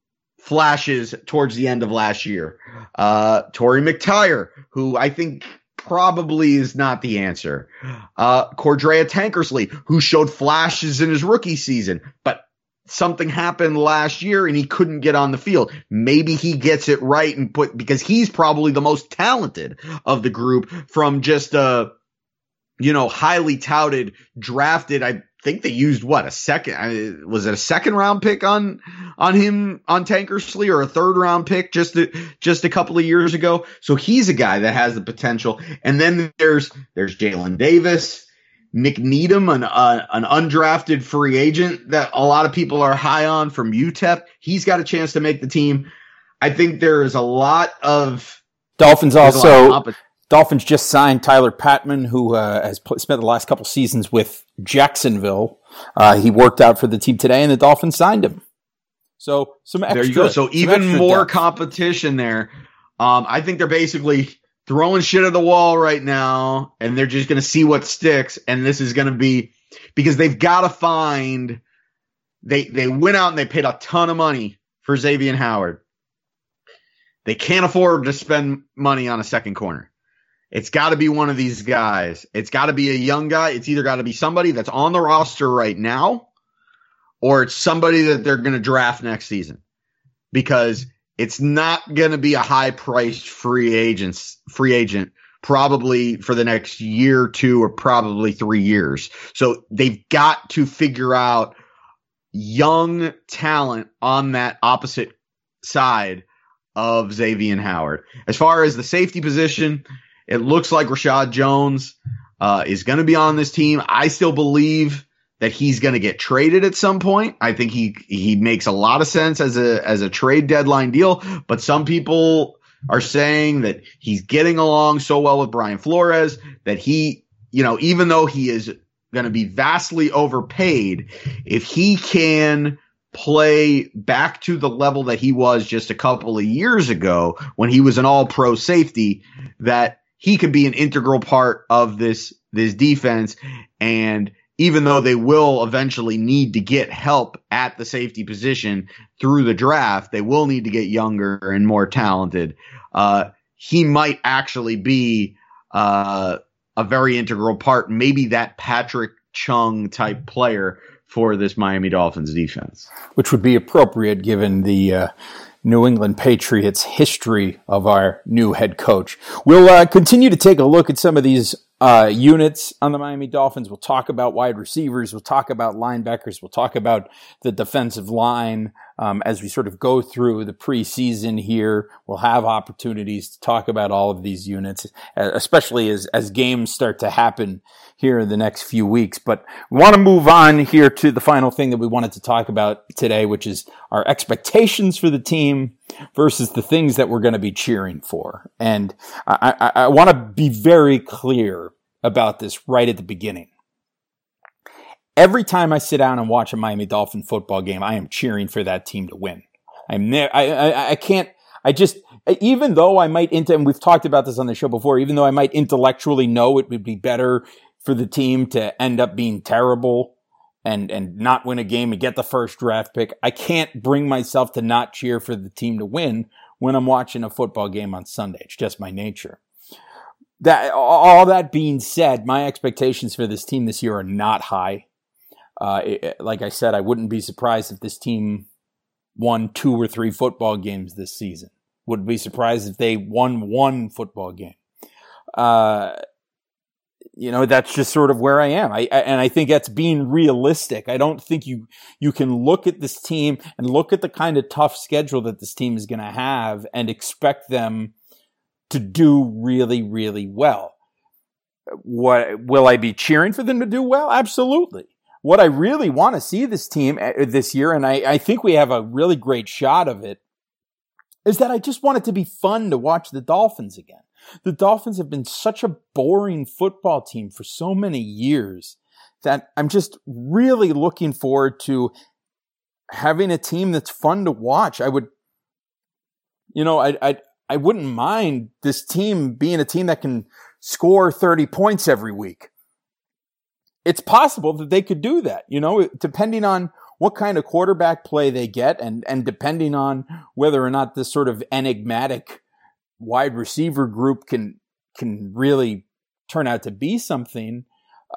flashes towards the end of last year. Uh, Torry McTyer, who I think probably is not the answer. Uh, Cordrea Tankersley, who showed flashes in his rookie season, but something happened last year and he couldn't get on the field. Maybe he gets it right and put because he's probably the most talented of the group from just a you know highly touted drafted I think they used what a second was it a second round pick on on him on Tankersley or a third round pick just a, just a couple of years ago. So he's a guy that has the potential. And then there's there's Jalen Davis. Nik Needham, an uh, an undrafted free agent that a lot of people are high on from UTEP, he's got a chance to make the team. I think there is a lot of Dolphins also. Of Dolphins just signed Tyler Patmon, who uh, has spent the last couple seasons with Jacksonville. Uh, he worked out for the team today, and the Dolphins signed him. So some extra, there you go. So even more depth. competition there. Um, I think they're basically throwing shit at the wall right now, and they're just going to see what sticks. And this is going to be because they've got to find. They they went out and they paid a ton of money for Xavier Howard. They can't afford to spend money on a second corner. It's got to be one of these guys. It's got to be a young guy. It's either got to be somebody that's on the roster right now, or it's somebody that they're going to draft next season because it's not going to be a high priced free agents free agent probably for the next year or two or probably 3 years. So they've got to figure out young talent on that opposite side of Xavier Howard. As far as the safety position, it looks like Reshad Jones uh, is going to be on this team. I still believe that he's going to get traded at some point. I think he he makes a lot of sense as a as a trade deadline deal, but some people are saying that he's getting along so well with Brian Flores that he, you know, even though he is going to be vastly overpaid, if he can play back to the level that he was just a couple of years ago when he was an all pro safety, that he could be an integral part of this this defense and even though they will eventually need to get help at the safety position through the draft, they will need to get younger and more talented. Uh, he might actually be uh, a very integral part, maybe that Patrick Chung type player for this Miami Dolphins defense, which would be appropriate given the. Uh, New England Patriots history of our new head coach. We'll uh, continue to take a look at some of these uh, units on the Miami Dolphins. We'll talk about wide receivers. We'll talk about linebackers. We'll talk about the defensive line um, as we sort of go through the preseason here. We'll have opportunities to talk about all of these units, especially as as games start to happen here in the next few weeks. But we want to move on here to the final thing that we wanted to talk about today, which is our expectations for the team versus the things that we're going to be cheering for. And I, I, I want to be very clear about this right at the beginning. Every time I sit down and watch a Miami Dolphin football game, I am cheering for that team to win. I'm ne- I, I, I can't, I just, even though I might, into, and we've talked about this on the show before, even though I might intellectually know it would be better for the team to end up being terrible and and not win a game and get the first draft pick. I can't bring myself to not cheer for the team to win when I'm watching a football game on Sunday. It's just my nature. That all that being said, my expectations for this team this year are not high. Uh, it, like I said, I wouldn't be surprised if this team won two or three football games this season. Wouldn't be surprised if they won one football game. Uh, you know that's just sort of where I am. I, I, and I think that's being realistic. I don't think you you can look at this team and look at the kind of tough schedule that this team is going to have and expect them to do really really well. What will I be cheering for them to do well? Absolutely. What I really want to see this team uh, this year, and I, I think we have a really great shot of it, is that I just want it to be fun to watch the Dolphins again. The Dolphins have been such a boring football team for so many years that I'm just really looking forward to having a team that's fun to watch. I would, you know, I, I, I wouldn't mind this team being a team that can score 30 points every week. It's possible that they could do that, you know, depending on what kind of quarterback play they get and, and depending on whether or not this sort of enigmatic wide receiver group can can really turn out to be something.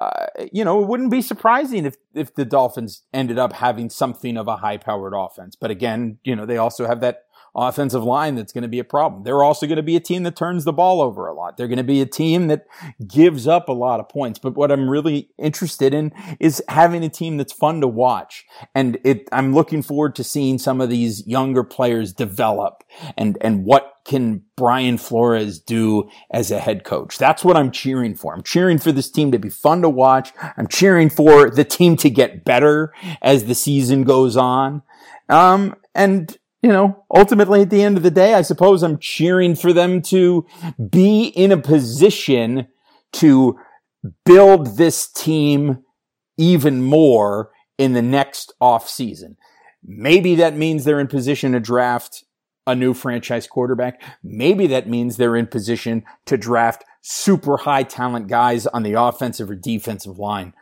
uh, you know, it wouldn't be surprising if, if the Dolphins ended up having something of a high powered offense. But again, you know, they also have that offensive line that's going to be a problem. They're also going to be a team that turns the ball over a lot. They're going to be a team that gives up a lot of points. But what I'm really interested in is having a team that's fun to watch. And it, I'm looking forward to seeing some of these younger players develop and, and what can Brian Flores do as a head coach? That's what I'm cheering for. I'm cheering for this team to be fun to watch. I'm cheering for the team to get better as the season goes on. Um, and you know, ultimately at the end of the day, I suppose I'm cheering for them to be in a position to build this team even more in the next off season. Maybe that means they're in position to draft a new franchise quarterback. Maybe that means they're in position to draft super high talent guys on the offensive or defensive line.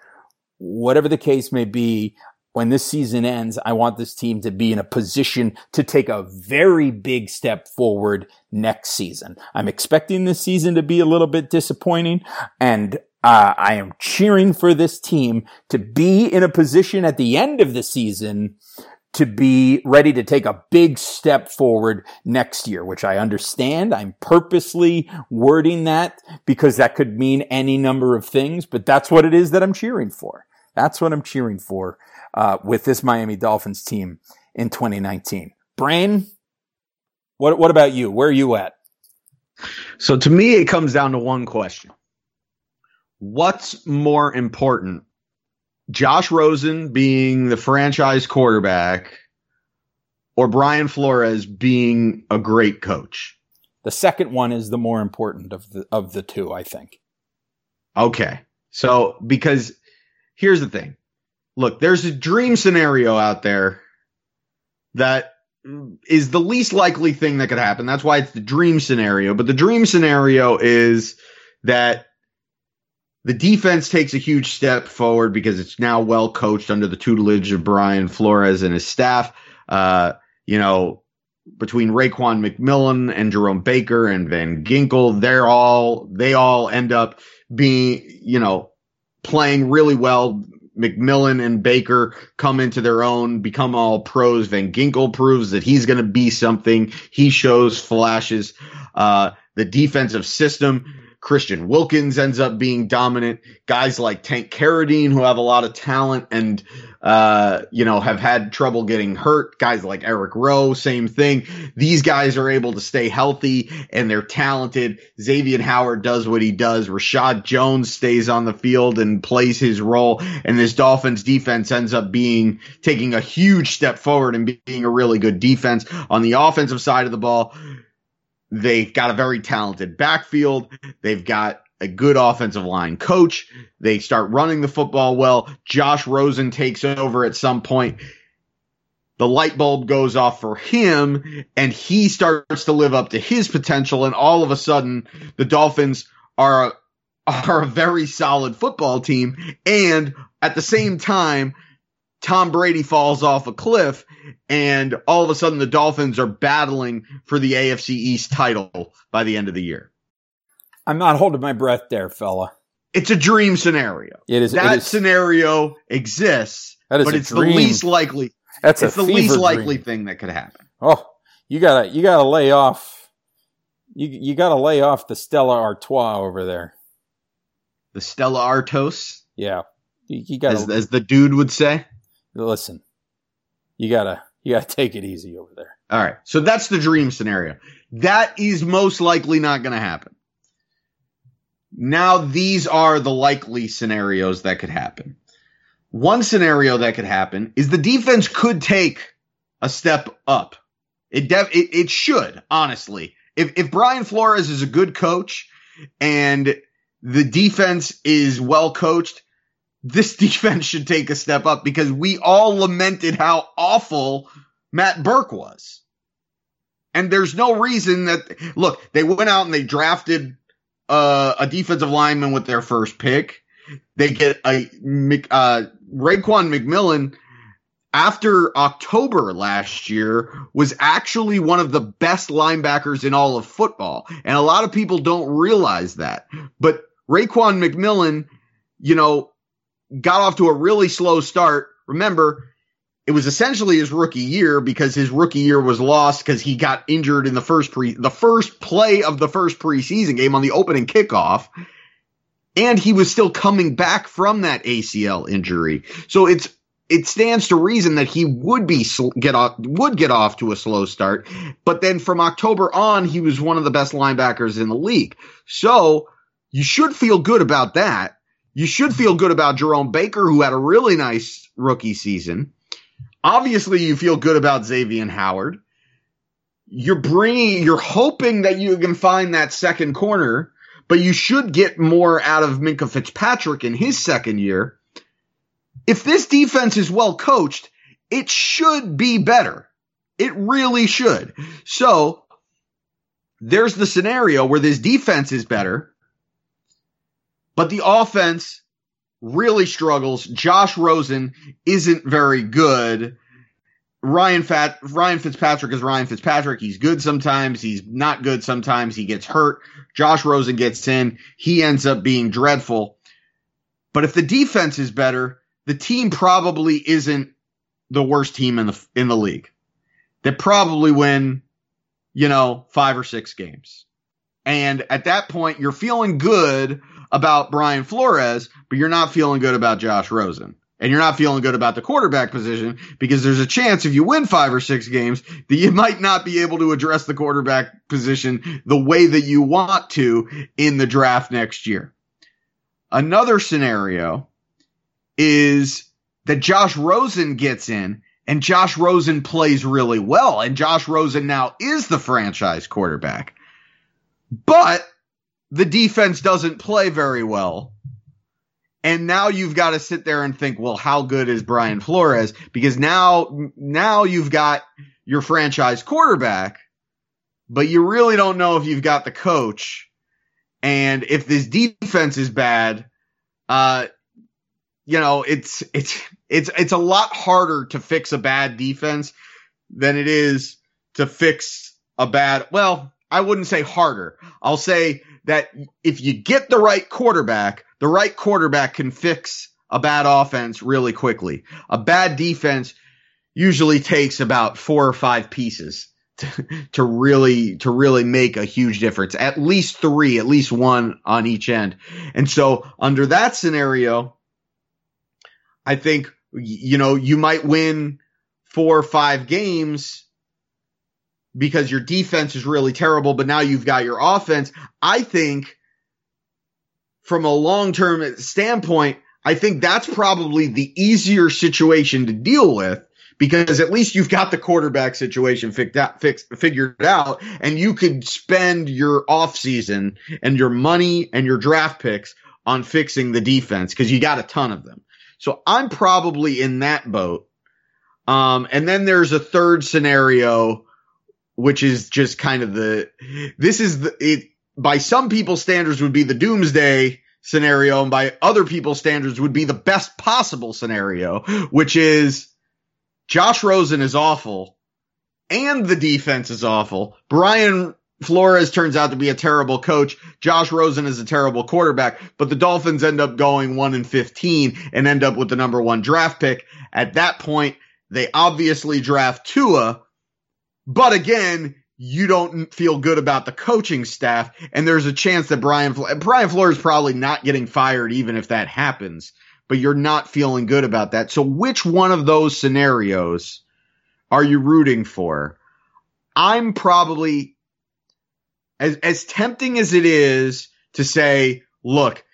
Whatever the case may be, when this season ends, I want this team to be in a position to take a very big step forward next season. I'm expecting this season to be a little bit disappointing and uh, I am cheering for this team to be in a position at the end of the season to be ready to take a big step forward next year, which I understand. I'm purposely wording that because that could mean any number of things, but that's what it is that I'm cheering for. That's what I'm cheering for uh, with this Miami Dolphins team in 2019. Brain, what what about you? Where are you at? So to me, it comes down to one question: What's more important, Josh Rosen being the franchise quarterback, or Brian Flores being a great coach? The second one is the more important of the of the two, I think. Okay. So because here's the thing look, there's a dream scenario out there that is the least likely thing that could happen. That's why it's the dream scenario. But the dream scenario is that the defense takes a huge step forward because it's now well coached under the tutelage of Brian Flores and his staff. Uh, you know, between Raekwon McMillan and Jerome Baker and Van Ginkel, they're all they all end up being, you know, playing really well. McMillan and Baker come into their own, become all pros. Van Ginkel proves that he's going to be something. He shows flashes. Uh, the defensive system, Christian Wilkins ends up being dominant. Guys like Tank Carradine, who have a lot of talent and uh, you know, have had trouble getting hurt. Guys like Eric Rowe, same thing. These guys are able to stay healthy and they're talented. Xavier Howard does what he does. Reshad Jones stays on the field and plays his role. And this Dolphins defense ends up being taking a huge step forward and being a really good defense. On the offensive side of the ball, they've got a very talented backfield. They've got a good offensive line coach. They start running the football well. Josh Rosen takes over at some point. The light bulb goes off for him and he starts to live up to his potential. And all of a sudden the Dolphins are, [LAUGHS] are a very solid football team. And at the same time, Tom Brady falls off a cliff and all of a sudden the Dolphins are battling for the AFC East title by the end of the year. I'm not holding my breath there, fella. It's a dream scenario. It is that it is, scenario exists, but it's dream. the least likely. That's it's the least likely dream. thing that could happen. Oh, you gotta you gotta lay off. You you gotta lay off the Stella Artois over there. The Stella Artos, Yeah, you, you gotta as, as the dude would say. Listen. You gotta you gotta [LAUGHS] take it easy over there. All right, so that's the dream scenario. That is most likely not going to happen. Now, these are the likely scenarios that could happen. One scenario that could happen is the defense could take a step up. It def- it, it should, honestly. If if Brian Flores is a good coach and the defense is well coached, this [LAUGHS] defense should take a step up because we all lamented how awful Matt Burke was. And there's no reason that look, they went out and they drafted uh, a defensive lineman with their first pick. They get a uh, Raekwon McMillan after October last year was actually one of the best linebackers in all of football. And a lot of people don't realize that. But Raekwon McMillan you know, got off to a really slow start. Remember, it was essentially his rookie year because his rookie year was lost because he got injured in the first pre the first play of the first preseason game on the opening kickoff. And he was still coming back from that ACL injury. So it's it stands to reason that he would be get off would get off to a slow start, but then from October on he was one of the best linebackers in the league. So you should feel good about that. You should feel good about Jerome Baker who had a really nice rookie season. Obviously you feel good about Xavier Howard. You're bringing you're hoping that you can find that second corner, but you should get more out of Minkah Fitzpatrick in his second year if this defense is well coached, it should be better. It really should. So there's the scenario where this defense is better, but the offense really struggles. Josh Rosen isn't very good. Ryan Fat Ryan Fitzpatrick is Ryan Fitzpatrick. He's good sometimes. He's not good sometimes. He gets hurt. Josh Rosen gets in. He ends up being dreadful. But if the defense is better, the team probably isn't the worst team in the in the league. They probably win, you know, five or six games. And at that point, you're feeling good about Brian Flores, but you're not feeling good about Josh Rosen. And you're not feeling good about the quarterback position because there's a chance if you win five or six games that you might not be able to address the quarterback position the way that you want to in the draft next year. Another scenario is that Josh Rosen gets in and Josh Rosen plays really well. And Josh Rosen now is the franchise quarterback. But the defense doesn't play very well. And now you've got to sit there and think, well, how good is Brian Flores? Because now, now you've got your franchise quarterback, but you really don't know if you've got the coach. And if this defense is bad, uh, you know, it's it's it's it's a lot harder to fix a bad defense than it is to fix a bad well, I wouldn't say harder. I'll say that if you get the right quarterback, the right quarterback can fix a bad offense really quickly. A bad defense usually takes about four or five pieces to, [LAUGHS] to really to really make a huge difference. At least three, at least one on each end. And so under that scenario, I think, you know, you might win four or five games because your defense is really terrible, but now you've got your offense. I think from a long term standpoint, I think that's probably the easier situation to deal with because at least you've got the quarterback situation fixed out, fixed, figured out, and you could spend your offseason and your money and your draft picks on fixing the defense because you got a ton of them. So I'm probably in that boat. Um, and then there's a third scenario, which is just kind of the, this is the, it, by some people's standards would be the doomsday scenario. And by other people's standards would be the best possible scenario, which is Josh Rosen is awful and the defense is awful. Brian Flores turns out to be a terrible coach. Josh Rosen is a terrible quarterback, but the Dolphins end up going 1 and 15 and end up with the number 1 draft pick. At that point, they obviously draft Tua, but again, you don't feel good about the coaching staff and there's a chance that Brian Brian Flores probably not getting fired even if that happens, but you're not feeling good about that. So which one of those scenarios are you rooting for? I'm probably as as tempting as it is to say, look,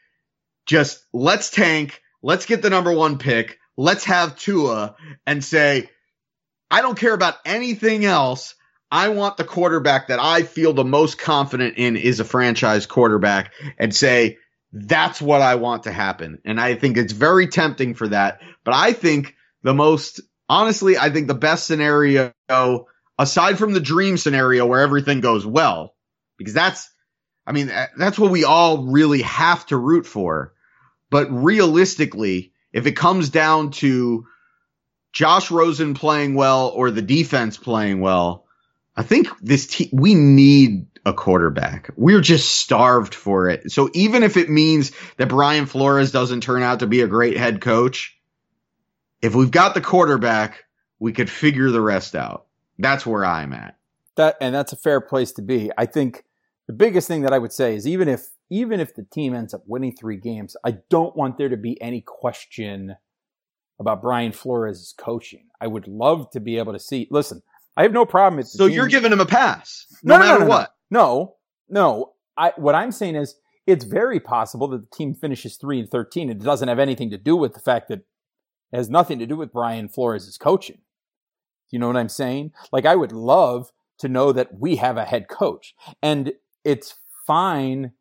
just let's tank, let's get the number one pick, let's have Tua, and say, I don't care about anything else. I want the quarterback that I feel the most confident in is a franchise quarterback, and say that's what I want to happen. And I think it's very tempting for that. But I think the most honestly, I think the best scenario, aside from the dream scenario where everything goes well, because that's, I mean, uh, that's what we all really have to root for. But realistically, if it comes down to Josh Rosen playing well or the defense playing well, I think this team, we need a quarterback. We're just starved for it. So even if it means that Brian Flores doesn't turn out to be a great head coach, if we've got the quarterback, we could figure the rest out. That's where I'm at. That and that's a fair place to be. I think the biggest thing that I would say is even if even if the team ends up winning 3 games, I don't want there to be any question about Brian Flores' coaching. I would love to be able to see. Listen, I have no problem. If so you're giving him a pass, no, no matter no, no, what. No, no. I, what I'm saying is, it's very possible that the team finishes three and thirteen. It doesn't have anything to do with the fact that it has nothing to do with Brian Flores' coaching. Do you know what I'm saying? Like, I would love to know that we have a head coach, and it's fine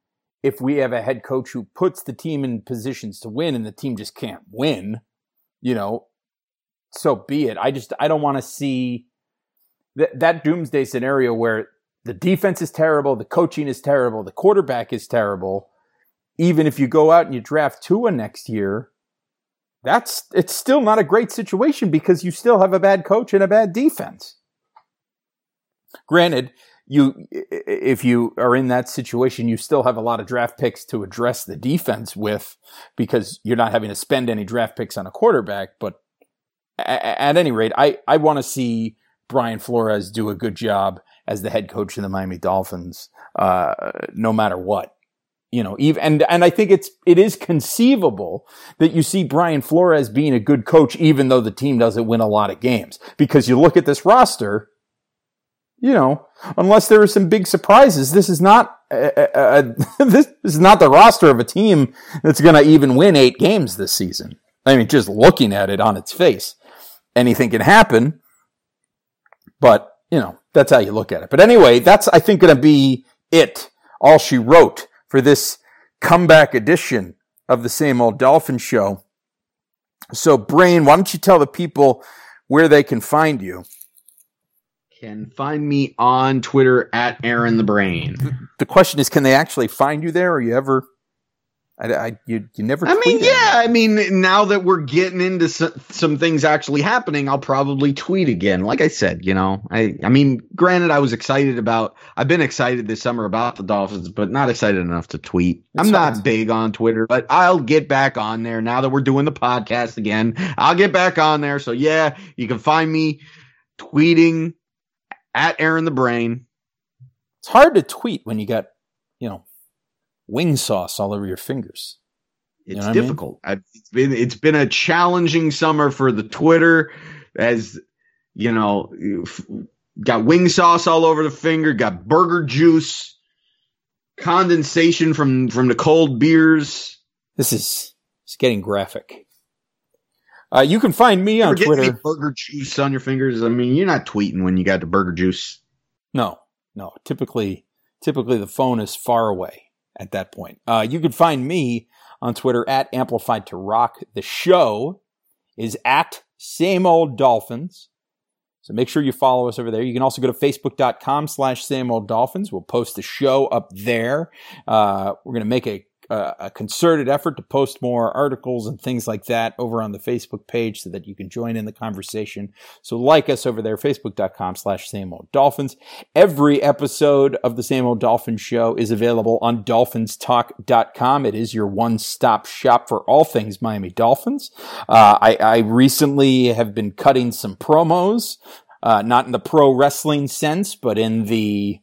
if we have a head coach who puts the team in positions to win, and the team just can't win. You know, so be it. I just I don't want to see that that doomsday scenario where the defense is terrible, the coaching is terrible, the quarterback is terrible. Even if you go out and you draft Tua next year, that's it's still not a great situation because you still have a bad coach and a bad defense. Granted, you if you are in that situation, you still have a lot of draft picks to address the defense with because you're not having to spend any draft picks on a quarterback. But at any rate, I, I want to see Brian Flores do a good job as the head coach of the Miami Dolphins, uh, no matter what. You know, even, and, and I think it's, it is conceivable that you see Brian Flores being a good coach, even though the team doesn't win a lot of games. Because you look at this roster, you know, unless there are some big surprises, this is not, uh, uh, uh [LAUGHS] this is not the roster of a team that's going to even win eight games this season. I mean, just looking at it on its face, anything can happen. But, you know, that's how you look at it. But anyway, that's, I think, going to be it. All she wrote for this comeback edition of the same old Dolphin show. So, Brain, why don't you tell the people where they can find you? Can find me on Twitter at Aaron the Brain. The question is, can they actually find you there? Are you ever I, I you you never. I mean, yeah. I mean, now that we're getting into some, some, things actually happening, I'll probably tweet again. Like I said, you know, I I mean, granted, I was excited about. I've been excited this summer about the Dolphins, but not excited enough to tweet. That's I'm not big on Twitter, but I'll get back on there now that we're doing the podcast again. I'll get back on there. So yeah, you can find me tweeting at Aaron the Brain. It's hard to tweet when you got, you know, wing sauce all over your fingers. It's you know difficult. I mean? It's been it's been a challenging summer for the Twitter, as you know, got wing sauce all over the finger, got burger juice, condensation from from the cold beers. This is it's getting graphic. Uh, you can find me on Twitter. burger juice on your fingers. I mean, you're not tweeting when you got the burger juice. No, no. Typically, typically the phone is far away at that point. Uh, you can find me on Twitter at Amplified to Rock. The show is at Same Old Dolphins. So make sure you follow us over there. You can also go to facebook.com slash same old dolphins. We'll post the show up there. Uh, we're going to make a a concerted effort to post more articles and things like that over on the Facebook page so that you can join in the conversation. So like us over there, facebook.com slash same old dolphins. Every episode of the same old dolphin show is available on dolphinstalk.com. It is your one stop shop for all things Miami Dolphins. Uh, I, I recently have been cutting some promos, uh, not in the pro wrestling sense, but in the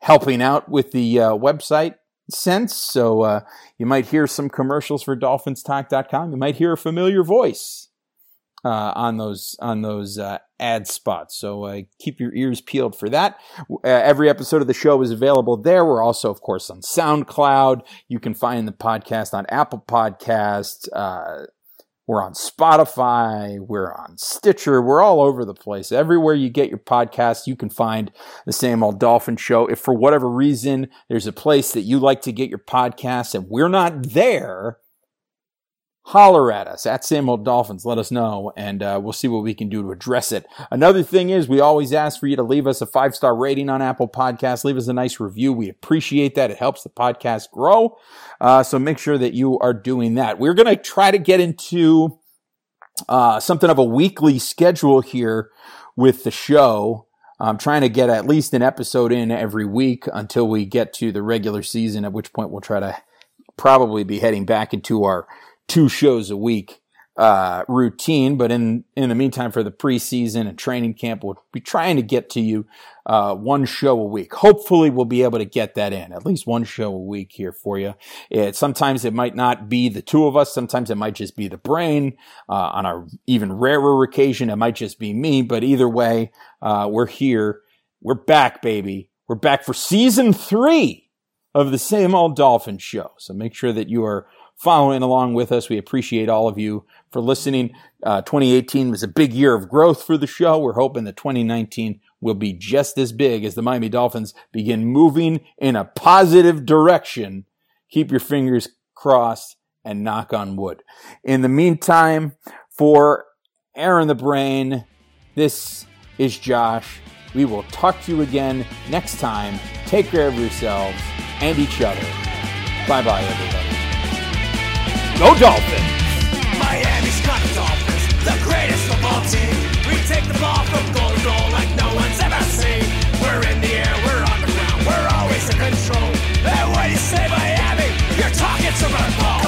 helping out with the uh, website sense. So uh, you might hear some commercials for DolphinsTalk.com. You might hear a familiar voice uh, on those on those uh, ad spots. So uh, keep your ears peeled for that. Uh, every episode of the show is available there. We're also, of course, on SoundCloud. You can find the podcast on Apple Podcasts. We're on Spotify. We're on Stitcher. We're all over the place. Everywhere you get your podcasts, you can find the same old Dolphin Show. If for whatever reason there's a place that you like to get your podcasts and we're not there, holler at us at Same Old Dolphins. Let us know, and uh, we'll see what we can do to address it. Another thing is, we always ask for you to leave us a five star rating on Apple Podcasts. Leave us a nice review. We appreciate that. It helps the podcast grow. Uh, so make sure that you are doing that. We're going to try to get into uh, something of a weekly schedule here with the show. I'm trying to get at least an episode in every week until we get to the regular season, at which point we'll try to probably be heading back into our two shows a week uh, routine. But in in the meantime, for the preseason and training camp, we'll be trying to get to you uh, one show a week. Hopefully, we'll be able to get that in at least one show a week here for you. It, sometimes it might not be the two of us. Sometimes it might just be the brain. Uh, on a even rarer occasion, it might just be me. But either way, uh, we're here. We're back, baby. We're back for season three of the same old Dolphin show. So make sure that you are following along with us. We appreciate all of you for listening. Uh, 2018 was a big year of growth for the show. We're hoping that 2019 will be just as big as the Miami Dolphins begin moving in a positive direction. Keep your fingers crossed and knock on wood. In the meantime, for Aaron the Brain, this is Josh. We will talk to you again next time. Take care of yourselves and each other. Bye bye, everybody. Go Dolphins! Miami's got Dolphins, the greatest football team. We take the ball from goal to goal like no one's ever seen. We're in the air, we're on the ground, we're always in control. And when you say Miami, you're talking to Ron Paul.